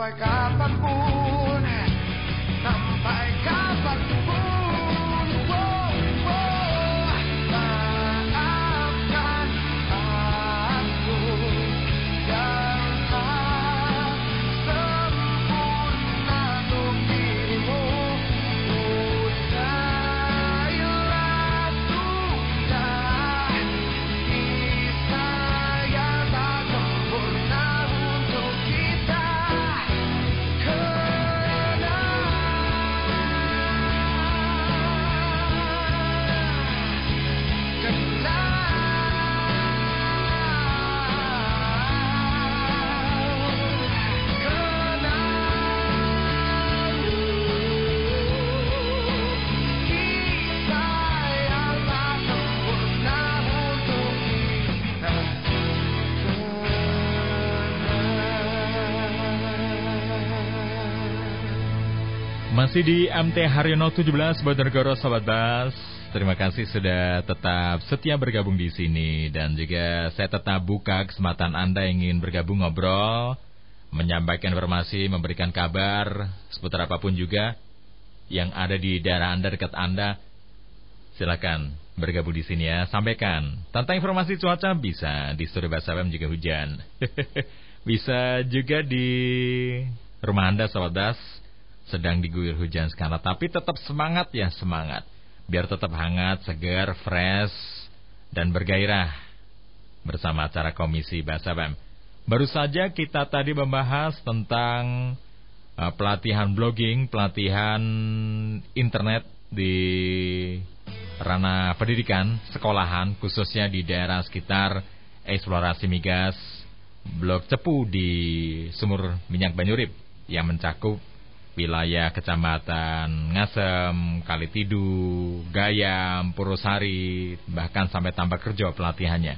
Sampai kapan pun Masih di MT Haryono 17 Bojonegoro Sobat Bas. Terima kasih sudah tetap setia bergabung di sini dan juga saya tetap buka kesempatan Anda ingin bergabung ngobrol, menyampaikan informasi, memberikan kabar seputar apa pun juga yang ada di daerah Anda dekat Anda. Silakan bergabung di sini ya. Sampaikan tentang informasi cuaca bisa di Studio FM juga hujan. [LAUGHS] bisa juga di rumah Anda Sobat Bas sedang diguyur hujan sekarang. Tapi tetap semangat ya semangat. Biar tetap hangat segar fresh dan bergairah bersama acara komisi bahasa BEM baru saja kita tadi membahas tentang uh, pelatihan blogging pelatihan internet di ranah pendidikan sekolahan khususnya di daerah sekitar eksplorasi migas blok cepu di sumur minyak Banyurip yang mencakup wilayah kecamatan Ngasem, Kalitidu, Gayam, Purwosari, bahkan sampai Tambak Kerjo pelatihannya.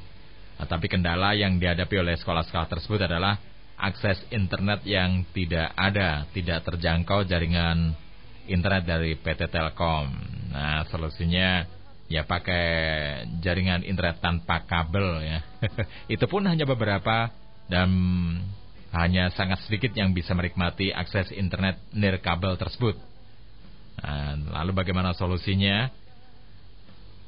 Nah, tapi kendala yang dihadapi oleh sekolah-sekolah tersebut adalah akses internet yang tidak ada, tidak terjangkau jaringan internet dari PT Telkom. Nah, solusinya ya pakai jaringan internet tanpa kabel ya. [LAUGHS] Itu pun hanya beberapa dan hanya sangat sedikit yang bisa menikmati akses internet nirkabel tersebut. Nah, lalu bagaimana solusinya?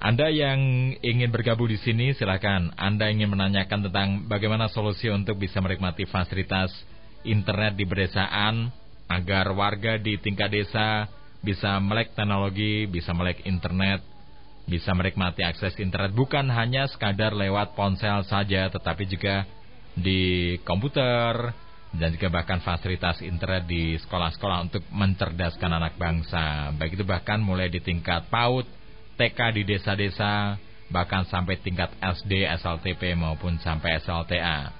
Anda yang ingin bergabung di sini silakan. Anda ingin menanyakan tentang bagaimana solusi untuk bisa menikmati fasilitas internet di pedesaan agar warga di tingkat desa bisa melek teknologi, bisa melek internet, bisa menikmati akses internet bukan hanya sekadar lewat ponsel saja tetapi juga di komputer dan juga bahkan fasilitas internet di sekolah-sekolah untuk mencerdaskan anak bangsa. Baik itu bahkan mulai di tingkat PAUD, TK di desa-desa, bahkan sampai tingkat SD, SLTP maupun sampai SLTA.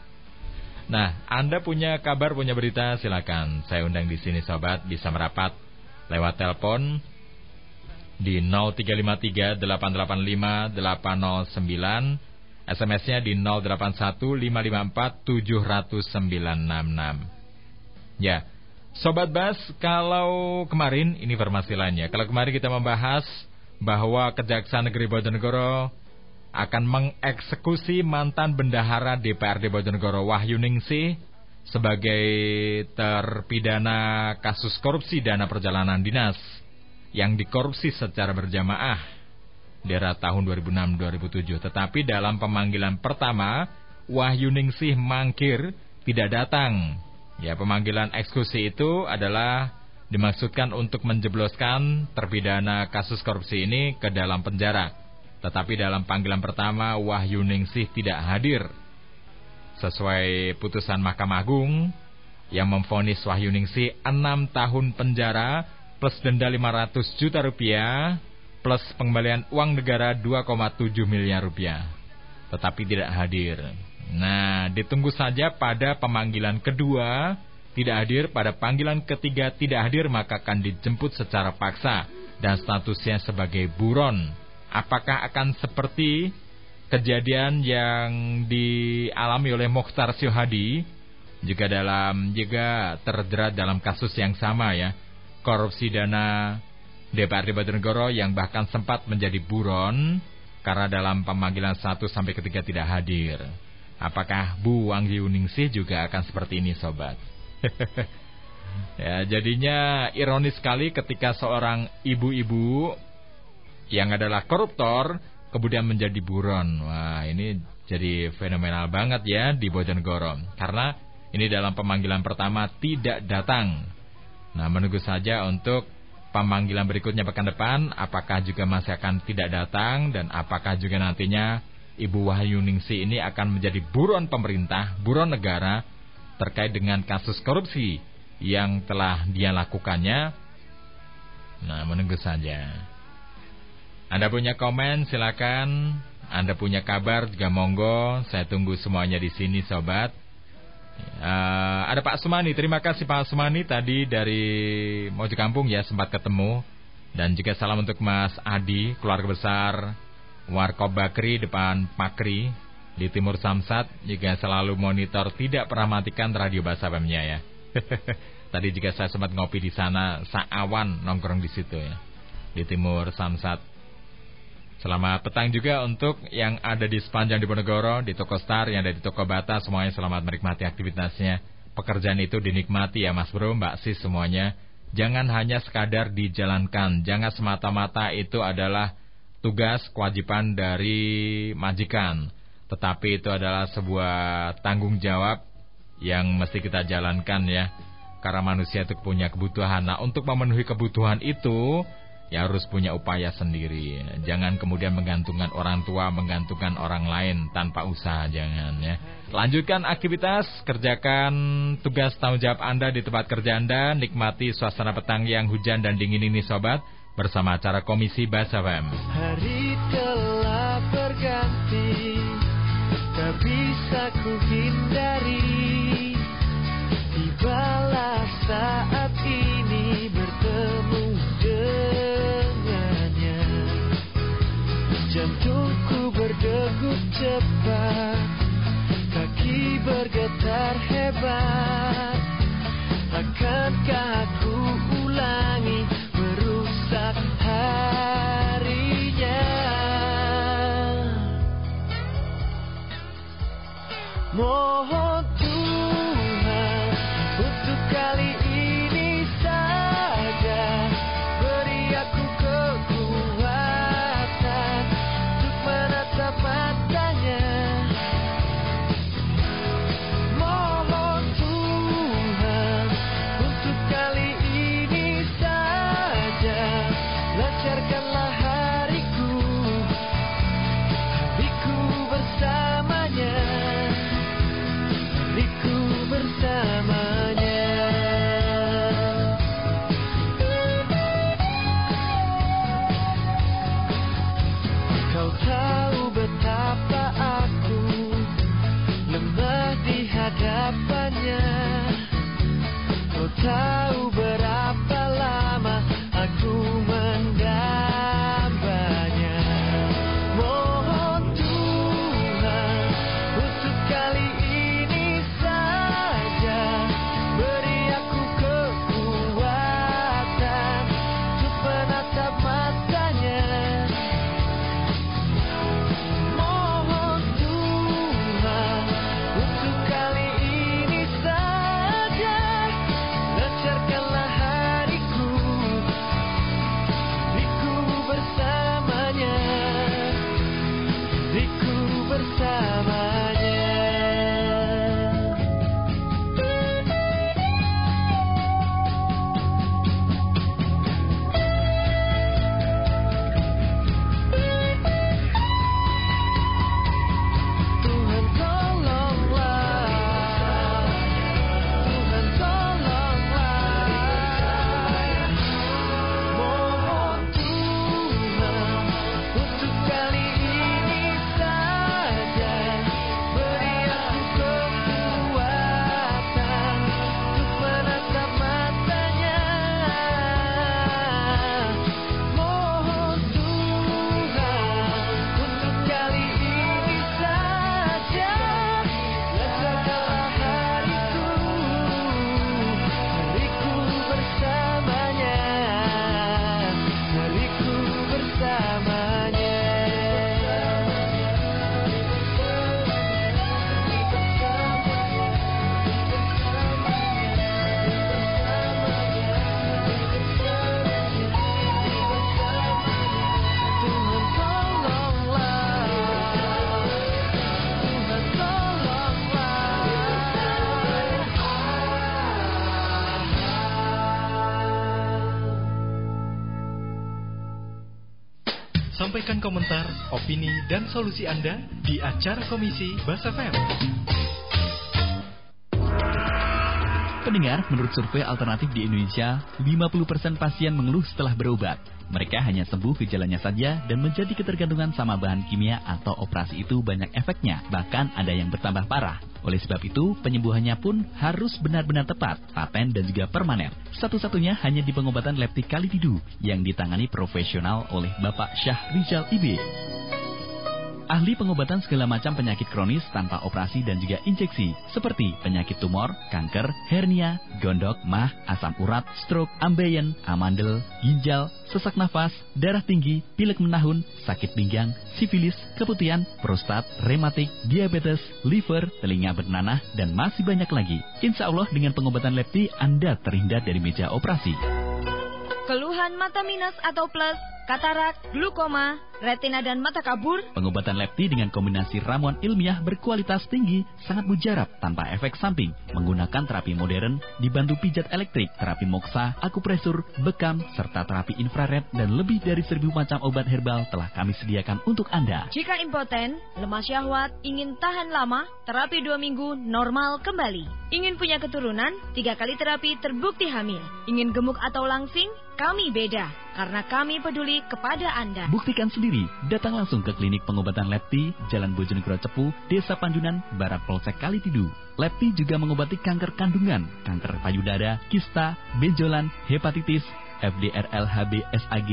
Nah, Anda punya kabar, punya berita, silakan. Saya undang di sini sobat, bisa merapat lewat telepon di 0353 885 809 SMS-nya di 0815547096. Ya. Sobat Bas, kalau kemarin ini informasi lainnya. Kalau kemarin kita membahas bahwa Kejaksaan Negeri Bojonegoro akan mengeksekusi mantan bendahara DPRD Bojonegoro Wahyu Ningsih sebagai terpidana kasus korupsi dana perjalanan dinas yang dikorupsi secara berjamaah di era tahun 2006-2007. Tetapi dalam pemanggilan pertama, Wahyu Ningsih mangkir tidak datang. Ya, pemanggilan eksekusi itu adalah dimaksudkan untuk menjebloskan terpidana kasus korupsi ini ke dalam penjara. Tetapi dalam panggilan pertama, Wahyu Ningsih tidak hadir. Sesuai putusan Mahkamah Agung yang memfonis Wahyu Ningsih 6 tahun penjara plus denda 500 juta rupiah plus pengembalian uang negara 2,7 miliar rupiah. Tetapi tidak hadir. Nah, ditunggu saja pada pemanggilan kedua tidak hadir, pada panggilan ketiga tidak hadir maka akan dijemput secara paksa dan statusnya sebagai buron. Apakah akan seperti kejadian yang dialami oleh Mokhtar Syuhadi juga dalam juga terjerat dalam kasus yang sama ya korupsi dana DPRD Bojonegoro yang bahkan sempat menjadi buron karena dalam pemanggilan satu sampai ketiga tidak hadir. Apakah Bu Wang Yuningsih juga akan seperti ini sobat? [LAUGHS] ya, jadinya ironis sekali ketika seorang ibu-ibu yang adalah koruptor kemudian menjadi buron. Wah, ini jadi fenomenal banget ya di Bojonegoro. Karena ini dalam pemanggilan pertama tidak datang. Nah, menunggu saja untuk pemanggilan berikutnya pekan depan apakah juga masih akan tidak datang dan apakah juga nantinya Ibu Wahyu Ningsi ini akan menjadi buron pemerintah, buron negara terkait dengan kasus korupsi yang telah dia lakukannya. Nah, menunggu saja. Anda punya komen, silakan. Anda punya kabar juga monggo. Saya tunggu semuanya di sini, sobat. Uh, ada Pak Sumani, terima kasih Pak Sumani tadi dari Mojo Kampung ya sempat ketemu dan juga salam untuk Mas Adi, keluarga besar Warkop Bakri depan Pakri di Timur Samsat juga selalu monitor tidak pernah matikan radio bahasa pemnya ya. [LAUGHS] Tadi juga saya sempat ngopi di sana, Saawan nongkrong di situ ya. Di Timur Samsat. Selamat petang juga untuk yang ada di sepanjang Diponegoro, di Toko Star, yang ada di Toko Bata, semuanya selamat menikmati aktivitasnya. Pekerjaan itu dinikmati ya Mas Bro, Mbak Sis semuanya. Jangan hanya sekadar dijalankan, jangan semata-mata itu adalah tugas kewajiban dari majikan, tetapi itu adalah sebuah tanggung jawab yang mesti kita jalankan ya. Karena manusia itu punya kebutuhan. Nah, untuk memenuhi kebutuhan itu ya harus punya upaya sendiri. Jangan kemudian menggantungkan orang tua, menggantungkan orang lain tanpa usaha, jangan ya. Lanjutkan aktivitas, kerjakan tugas tanggung jawab Anda di tempat kerja Anda, nikmati suasana petang yang hujan dan dingin ini sobat bersama acara Komisi Bahasa FM. Hari telah berganti, tak bisa ku hindari. Tibalah saat Jantungku berdegup cepat, kaki bergetar hebat. Akankah aku ulangi? merusak harinya Mohon Sampaikan komentar, opini, dan solusi Anda di acara Komisi Bas FM. Pendengar, menurut survei alternatif di Indonesia, 50% pasien mengeluh setelah berobat. Mereka hanya sembuh gejalanya saja dan menjadi ketergantungan sama bahan kimia atau operasi itu banyak efeknya, bahkan ada yang bertambah parah. Oleh sebab itu, penyembuhannya pun harus benar-benar tepat, paten dan juga permanen. Satu-satunya hanya di pengobatan leptik kalitidu yang ditangani profesional oleh Bapak Syah Rizal Ibe. Ahli pengobatan segala macam penyakit kronis tanpa operasi dan juga injeksi, seperti penyakit tumor, kanker, hernia, gondok, mah, asam urat, stroke, ambeien, amandel, ginjal, sesak nafas, darah tinggi, pilek menahun, sakit pinggang, sifilis, keputihan, prostat, rematik, diabetes, liver, telinga bernanah, dan masih banyak lagi. Insya Allah dengan pengobatan Lepti, Anda terhindar dari meja operasi. Keluhan mata minus atau plus, katarak, glukoma, retina dan mata kabur. Pengobatan Lepti dengan kombinasi ramuan ilmiah berkualitas tinggi sangat mujarab tanpa efek samping. Menggunakan terapi modern dibantu pijat elektrik, terapi moksa, akupresur, bekam, serta terapi infrared dan lebih dari seribu macam obat herbal telah kami sediakan untuk Anda. Jika impoten, lemah syahwat, ingin tahan lama, terapi dua minggu normal kembali. Ingin punya keturunan, tiga kali terapi terbukti hamil. Ingin gemuk atau langsing, kami beda. Karena kami peduli kepada Anda. Buktikan sendiri, datang langsung ke klinik pengobatan Lepti, Jalan Bojonegoro Cepu, Desa Panjunan, Barat Polsek Kalitidu. Lepti juga mengobati kanker kandungan, kanker payudara, kista, benjolan, hepatitis, FDRLHB SAG+,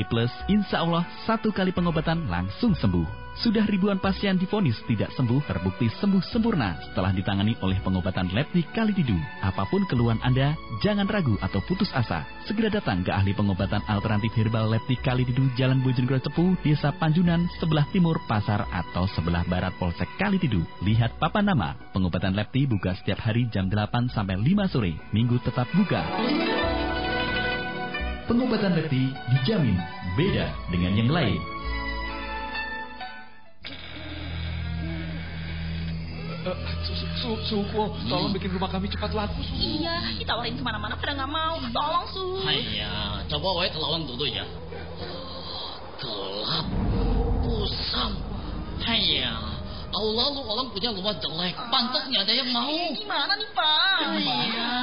insya Allah satu kali pengobatan langsung sembuh. Sudah ribuan pasien difonis tidak sembuh terbukti sembuh sempurna setelah ditangani oleh pengobatan Lepti Kalitidu. Apa pun keluhan Anda, jangan ragu atau putus asa. Segera datang ke ahli pengobatan alternatif herbal Lepti Kalitidu Jalan Bojonegoro Cepu, Desa Panjunan, sebelah timur pasar atau sebelah barat Polsek Kalitidu. Lihat papan nama. Pengobatan Lepti buka setiap hari jam 8 sampai 5 sore. Minggu tetap buka. Pengobatan Lepti dijamin beda dengan yang lain. Uh, su, su, tolong bikin rumah kami cepat laku, Su. Iya, ditawarin ke mana-mana pada nggak mau. Tolong, Su. Hanya, coba wae lawan dulu ya. Gelap, pusam. Hanya, Allah lu orang punya rumah jelek, pantas nggak ada yang mau. Gimana nih, Pak? Iya,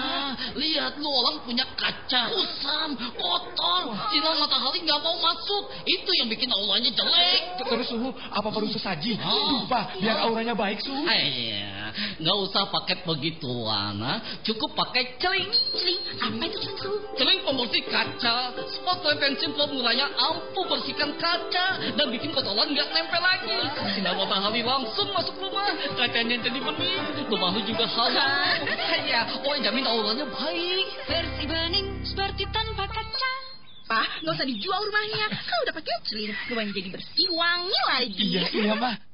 lihat lu orang punya kaca, usam, kotor, sinar matahari nggak mau masuk. Itu yang bikin auranya jelek. Terus suhu, apa perlu sesaji? Oh. Lupa, biar auranya baik, suhu. Iya, nggak usah pakai begituan, ha? cukup pakai celing. Celing? Apa itu celing? Celing pembersih kaca, spot prevention formulanya ampuh bersihkan kaca dan bikin kotoran nggak nempel lagi. Sinar matahari langsung masuk rumah, kacanya jadi bening, rumah lu juga halal. Ya, oh jamin auranya baik. Bersih bening seperti tanpa kaca. Pak, nggak usah dijual rumahnya. Kalau udah pakai celing, rumahnya jadi bersih, wangi lagi. Iya, iya, Mah.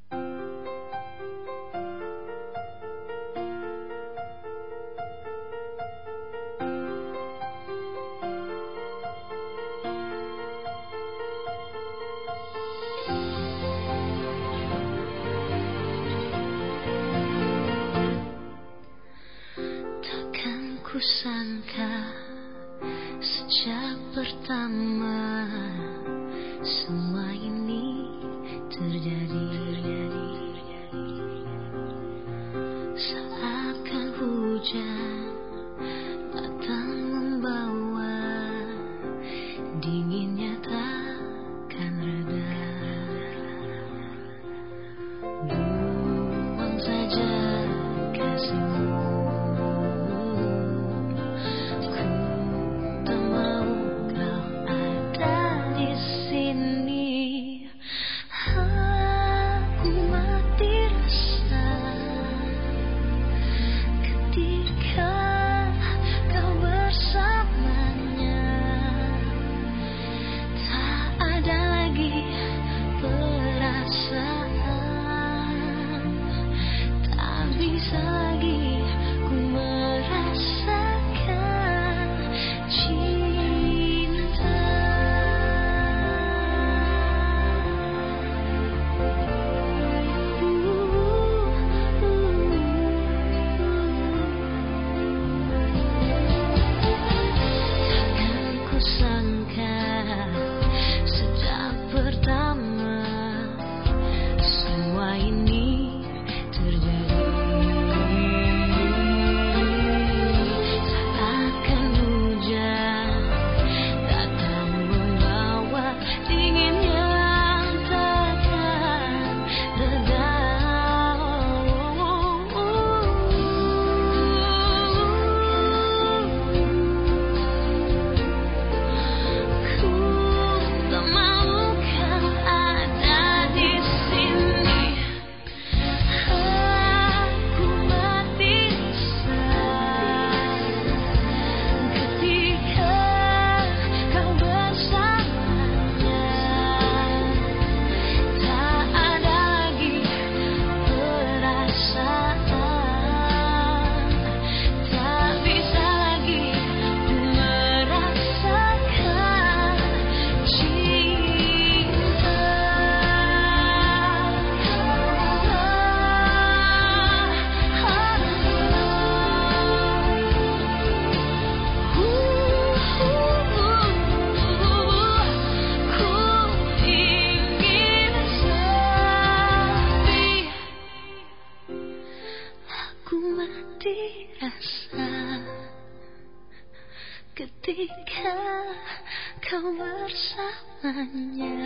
[LAUGHS] bersamanya Aku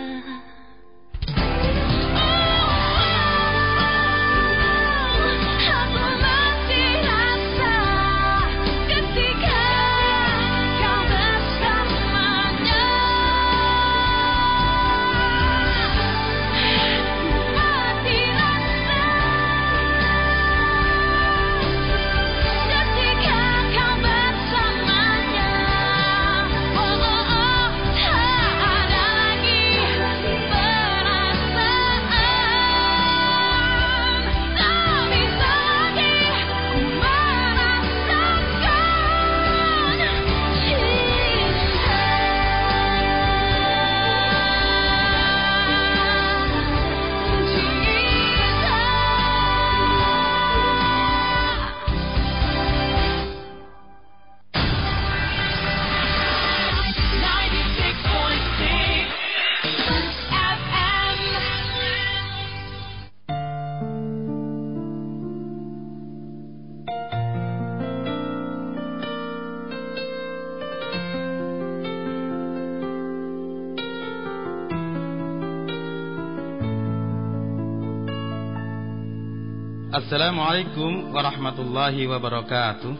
Assalamualaikum warahmatullahi wabarakatuh.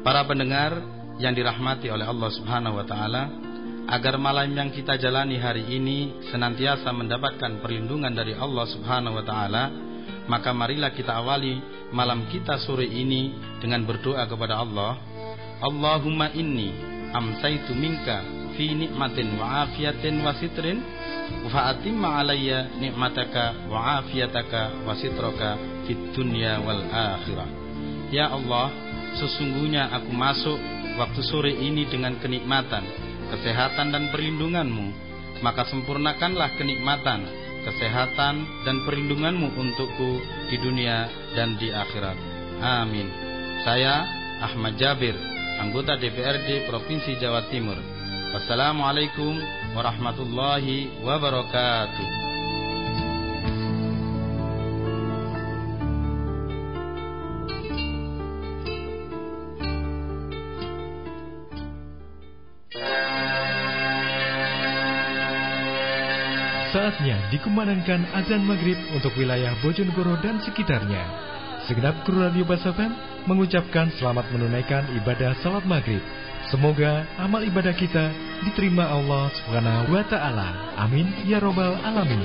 Para pendengar yang dirahmati oleh Allah Subhanahu wa taala, agar malam yang kita jalani hari ini senantiasa mendapatkan perlindungan dari Allah Subhanahu wa taala, maka marilah kita awali malam kita sore ini dengan berdoa kepada Allah. Allahumma inni amsaitu minka fi nikmatin wa afiyatin wa sitrin wa atimma alayya nikmataka wa afiyataka wa sitraka fid dunya wal akhirah. Ya Allah, sesungguhnya aku masuk waktu sore ini dengan kenikmatan, kesehatan dan perlindunganmu. Maka sempurnakanlah kenikmatan, kesehatan dan perlindunganmu untukku di dunia dan di akhirat. Amin. Saya Ahmad Jabir, anggota DPRD Provinsi Jawa Timur. Wassalamualaikum warahmatullahi wabarakatuh. Saatnya dikumandangkan azan maghrib untuk wilayah Bojonegoro dan sekitarnya. Segenap kru Radio Basafem mengucapkan selamat menunaikan ibadah salat maghrib. Semoga amal ibadah kita diterima Allah Subhanahu wa taala. Amin ya robbal alamin.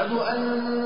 أشهد أن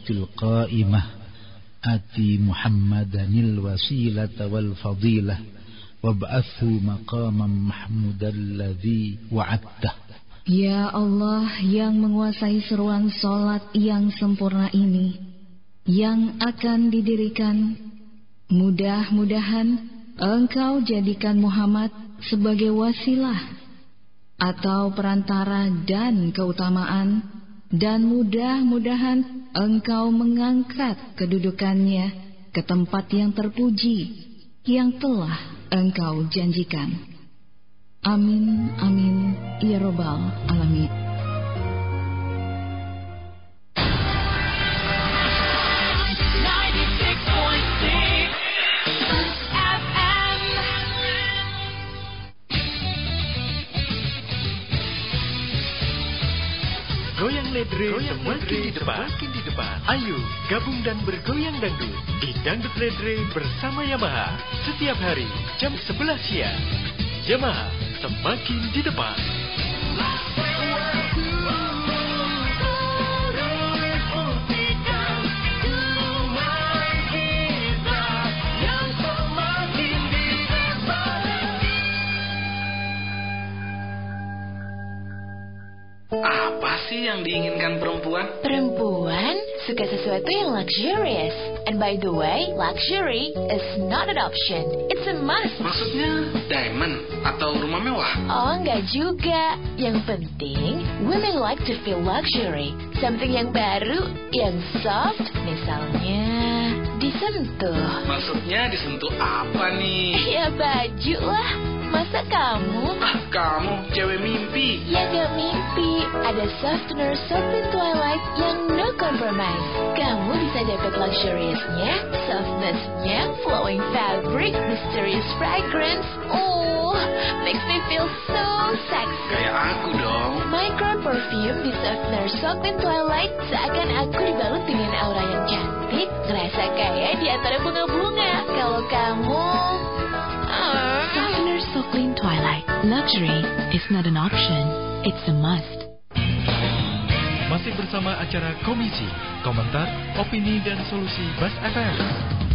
wasilatul qa'imah. Ati muhammadanil wasilata wal fadilah. Wab'athu maqaman wa'addah Ya Allah yang menguasai seruan salat yang sempurna ini yang akan didirikan mudah-mudahan engkau jadikan Muhammad sebagai wasilah atau perantara dan keutamaan dan mudah-mudahan Engkau mengangkat kedudukannya ke tempat yang terpuji yang telah Engkau janjikan. Amin, amin, ya robbal alamin. Goyang ledre semakin di depan. Ayo gabung dan bergoyang dangdut di Dangdut Ledre bersama Yamaha setiap hari jam 11 siang. Yamaha semakin di depan. Apa sih yang diinginkan perempuan? Perempuan suka sesuatu yang luxurious. And by the way, luxury is not an option. It's a must. Maksudnya diamond atau rumah mewah? Oh, enggak juga. Yang penting, women like to feel luxury. Something yang baru, yang soft, misalnya disentuh. Maksudnya disentuh apa nih? Ya baju lah. Masa kamu? Ah, kamu cewek mimpi. Ya gak mimpi. Ada softener Softly Twilight yang no compromise. Kamu bisa dapat luxuriousnya, softnessnya, flowing fabric, mysterious fragrance. Oh, makes me feel so sexy. Kayak aku dong. Micro perfume di softener Softly Twilight seakan aku dibalut dengan aura yang cantik, ngerasa kayak di antara bunga-bunga. Kalau kamu... Luxury is not an option, it's a must. Masih bersama acara Komisi, komentar, opini dan solusi Bas FM.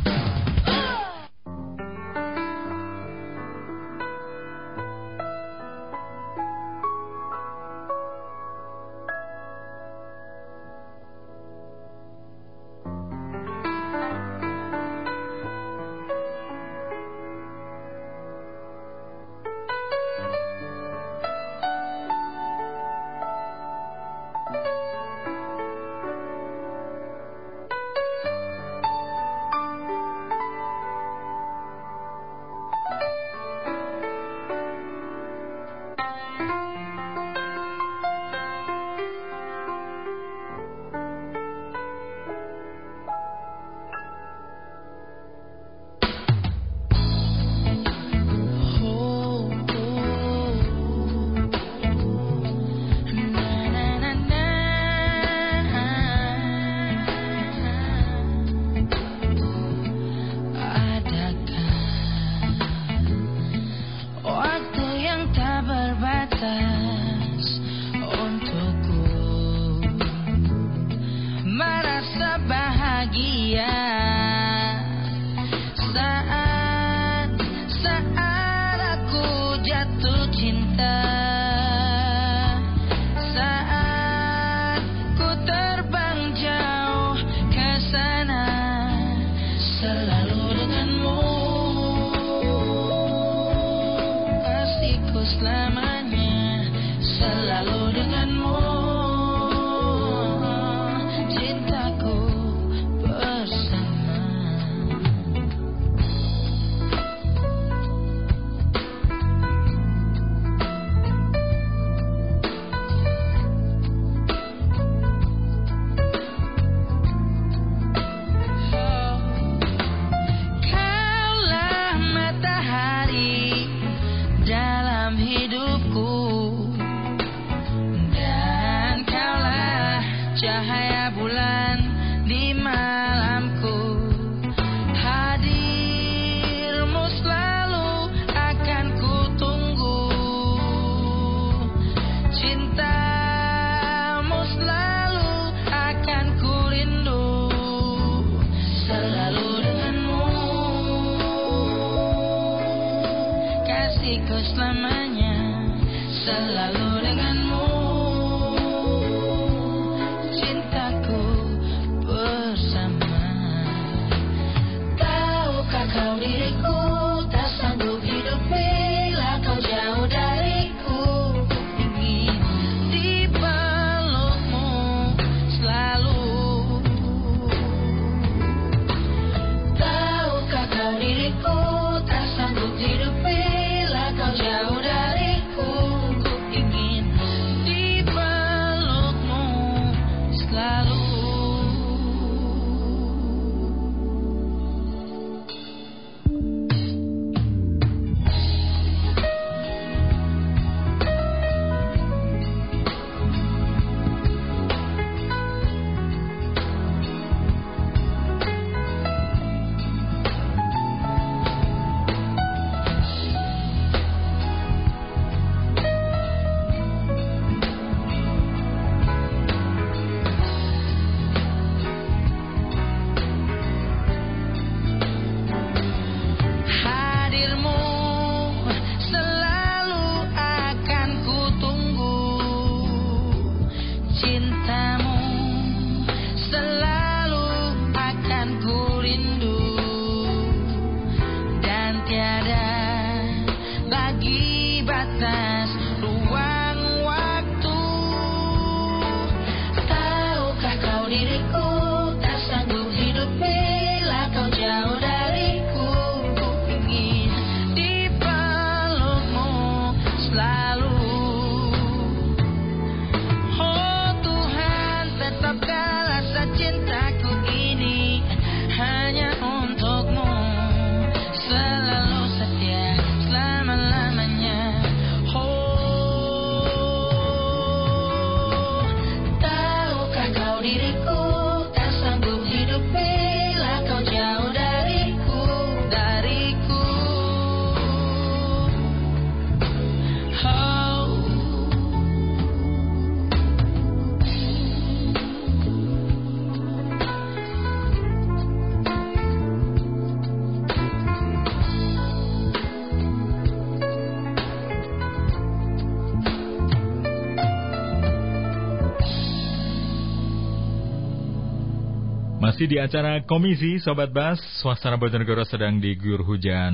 Masih di acara komisi Sobat Bas, suasana Bojonegoro sedang diguyur hujan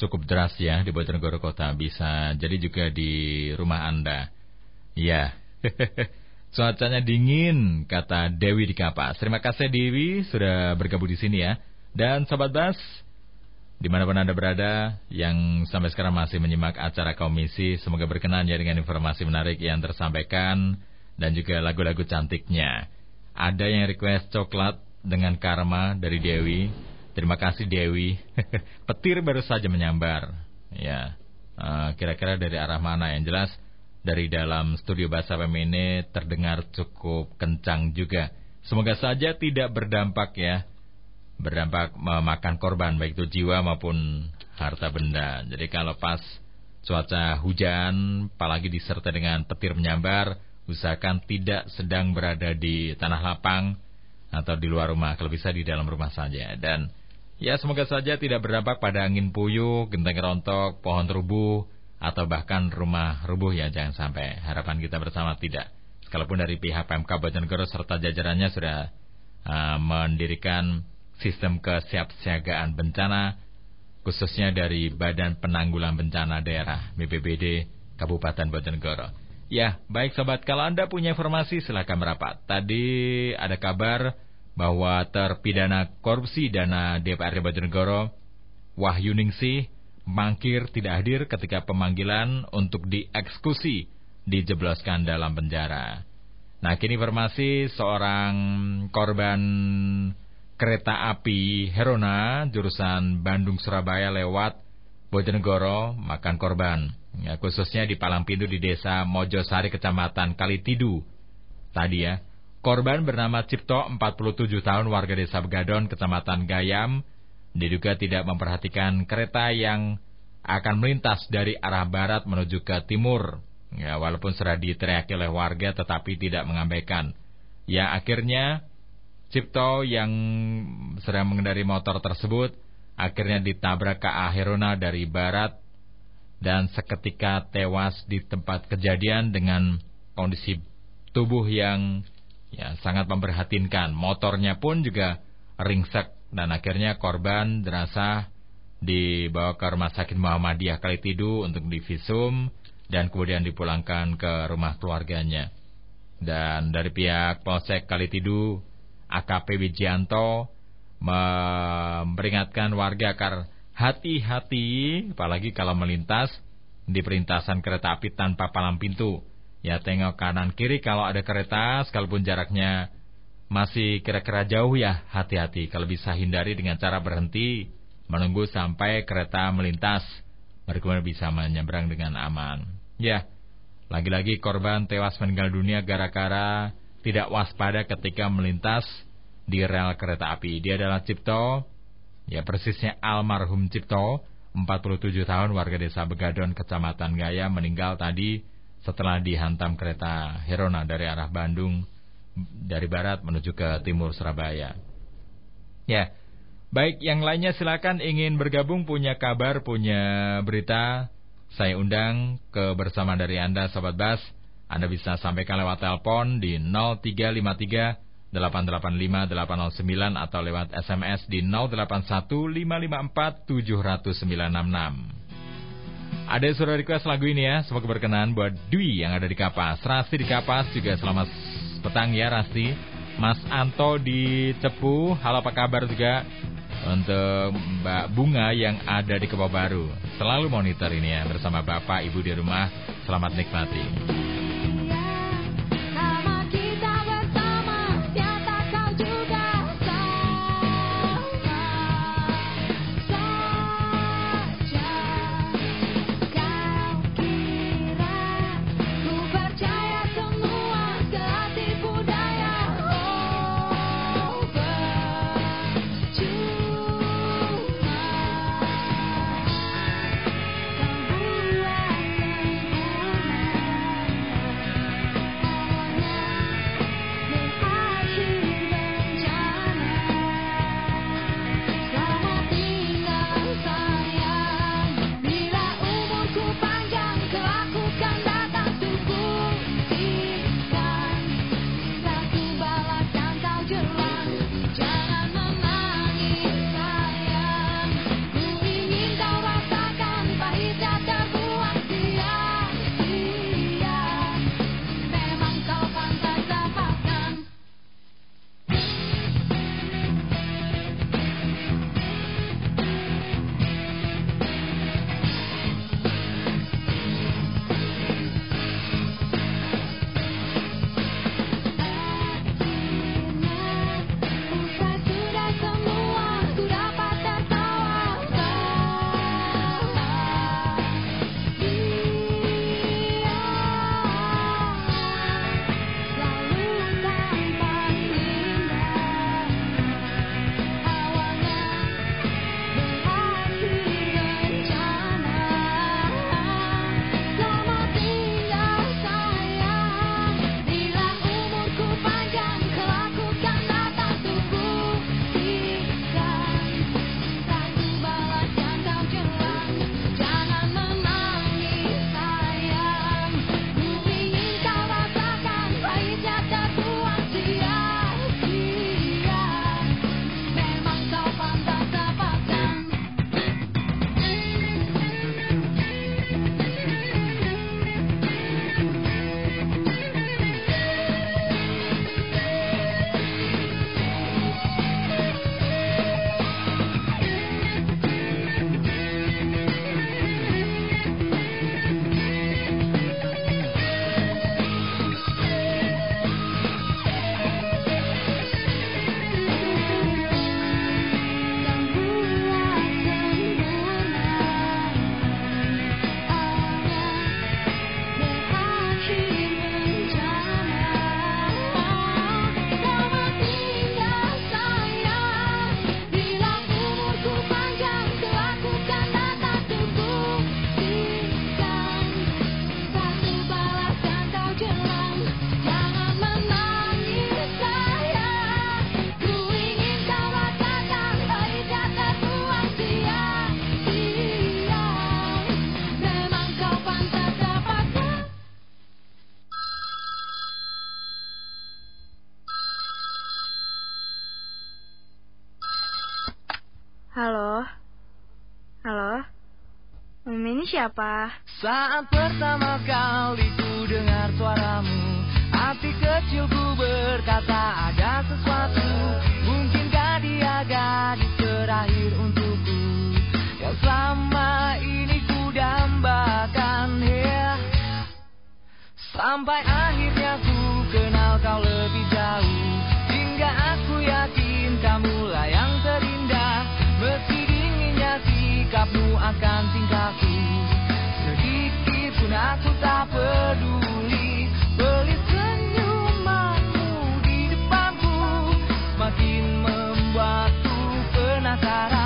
cukup deras ya di Bojonegoro Kota. Bisa jadi juga di rumah Anda. Ya, [LAUGHS] cuacanya dingin, kata Dewi di Kapas. Terima kasih Dewi sudah bergabung di sini ya. Dan Sobat Bas, di mana pun Anda berada, yang sampai sekarang masih menyimak acara komisi, semoga berkenan ya dengan informasi menarik yang tersampaikan dan juga lagu-lagu cantiknya. Ada yang request coklat dengan karma dari Dewi. Terima kasih Dewi. [LAUGHS] Petir baru saja menyambar. Ya, eh, kira-kira dari arah mana yang jelas dari dalam studio bahasa ini terdengar cukup kencang juga. Semoga saja tidak berdampak ya, berdampak memakan korban baik itu jiwa maupun harta benda. Jadi kalau pas cuaca hujan, apalagi disertai dengan petir menyambar, usahakan tidak sedang berada di tanah lapang atau di luar rumah, kalau bisa di dalam rumah saja. Dan ya semoga saja tidak berdampak pada angin puyuh, genteng rontok, pohon rubuh, atau bahkan rumah rubuh ya jangan sampai. Harapan kita bersama tidak. Sekalipun dari pihak PMK Bojonegoro serta jajarannya sudah uh, mendirikan sistem kesiapsiagaan bencana khususnya dari Badan Penanggulang Bencana Daerah BPBD Kabupaten Bojonegoro. Ya, baik sobat, kalau Anda punya informasi silakan merapat. Tadi ada kabar bahwa terpidana korupsi dana DPRD Bojonegoro Wahyu Ningsih mangkir tidak hadir ketika pemanggilan untuk dieksekusi dijebloskan dalam penjara. Nah, kini informasi seorang korban kereta api Herona jurusan Bandung Surabaya lewat Bojonegoro makan korban. Ya, khususnya di Palangpindu di desa Mojosari Kecamatan Kalitidu. Tadi ya, korban bernama Cipto 47 tahun warga desa Begadon Kecamatan Gayam diduga tidak memperhatikan kereta yang akan melintas dari arah barat menuju ke timur. Ya, walaupun sudah diteriaki oleh warga tetapi tidak mengabaikan. Ya, akhirnya Cipto yang sedang mengendari motor tersebut akhirnya ditabrak KA Herona dari barat dan seketika tewas di tempat kejadian dengan kondisi tubuh yang ya sangat memprihatinkan. Motornya pun juga ringsek dan akhirnya korban jenazah dibawa ke Rumah Sakit Muhammadiyah Kalitidu untuk divisum dan kemudian dipulangkan ke rumah keluarganya. Dan dari pihak Polsek Kalitidu, AKP Wijianto memperingatkan warga agar hati-hati, apalagi kalau melintas di perintasan kereta api tanpa palang pintu. Ya tengok kanan kiri kalau ada kereta, sekalipun jaraknya masih kira-kira jauh ya hati-hati. Kalau bisa hindari dengan cara berhenti, menunggu sampai kereta melintas, baru bisa menyeberang dengan aman. Ya, lagi-lagi korban tewas meninggal dunia gara-gara tidak waspada ketika melintas di rel kereta api. Dia adalah Cipto, ya persisnya almarhum Cipto, 47 tahun warga desa Begadon, kecamatan Gaya, meninggal tadi setelah dihantam kereta Herona dari arah Bandung dari barat menuju ke timur Surabaya. Ya, baik yang lainnya silakan ingin bergabung punya kabar, punya berita, saya undang ke bersama dari Anda Sobat Bas. Anda bisa sampaikan lewat telepon di 0353 885 809 atau lewat SMS di 081 554 70966. Ada suara request lagu ini ya, semoga berkenan buat Dwi yang ada di Kapas. Rasti di Kapas juga selamat petang ya Rasti. Mas Anto di Cepu, halo apa kabar juga untuk Mbak Bunga yang ada di Kebau Baru. Selalu monitor ini ya bersama Bapak Ibu di rumah. Selamat nikmati. Siapa? Saat pertama kali ku dengar suaramu Hati kecilku berkata ada sesuatu Mungkinkah dia gadis terakhir untukku Yang selama ini ku dambakan yeah. Sampai akhirnya ku kenal kau lebih sikapmu akan tingkahku Sedikit pun aku tak peduli. Belit senyumanmu di depanku. Semakin membuatku penasaran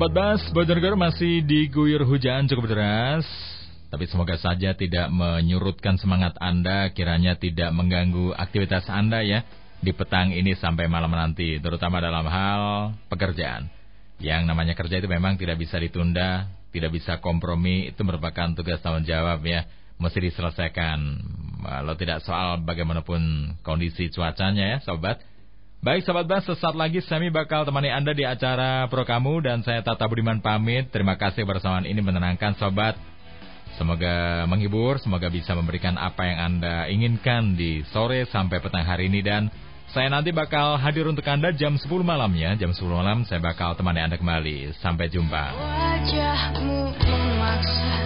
Sobat Bas, Bojonegoro masih diguyur hujan cukup deras. Tapi semoga saja tidak menyurutkan semangat Anda, kiranya tidak mengganggu aktivitas Anda ya di petang ini sampai malam nanti, terutama dalam hal pekerjaan. Yang namanya kerja itu memang tidak bisa ditunda, tidak bisa kompromi, itu merupakan tugas tanggung jawab ya, mesti diselesaikan. Kalau tidak soal bagaimanapun kondisi cuacanya ya, sobat. Baik Sobat Bas, sesaat lagi Sami bakal temani Anda di acara Pro Kamu dan saya Tata Budiman pamit. Terima kasih bersamaan ini menenangkan Sobat. Semoga menghibur, semoga bisa memberikan apa yang Anda inginkan di sore sampai petang hari ini dan saya nanti bakal hadir untuk Anda jam 10 malam ya. Jam 10 malam saya bakal temani Anda kembali. Sampai jumpa. Wajahmu memaksa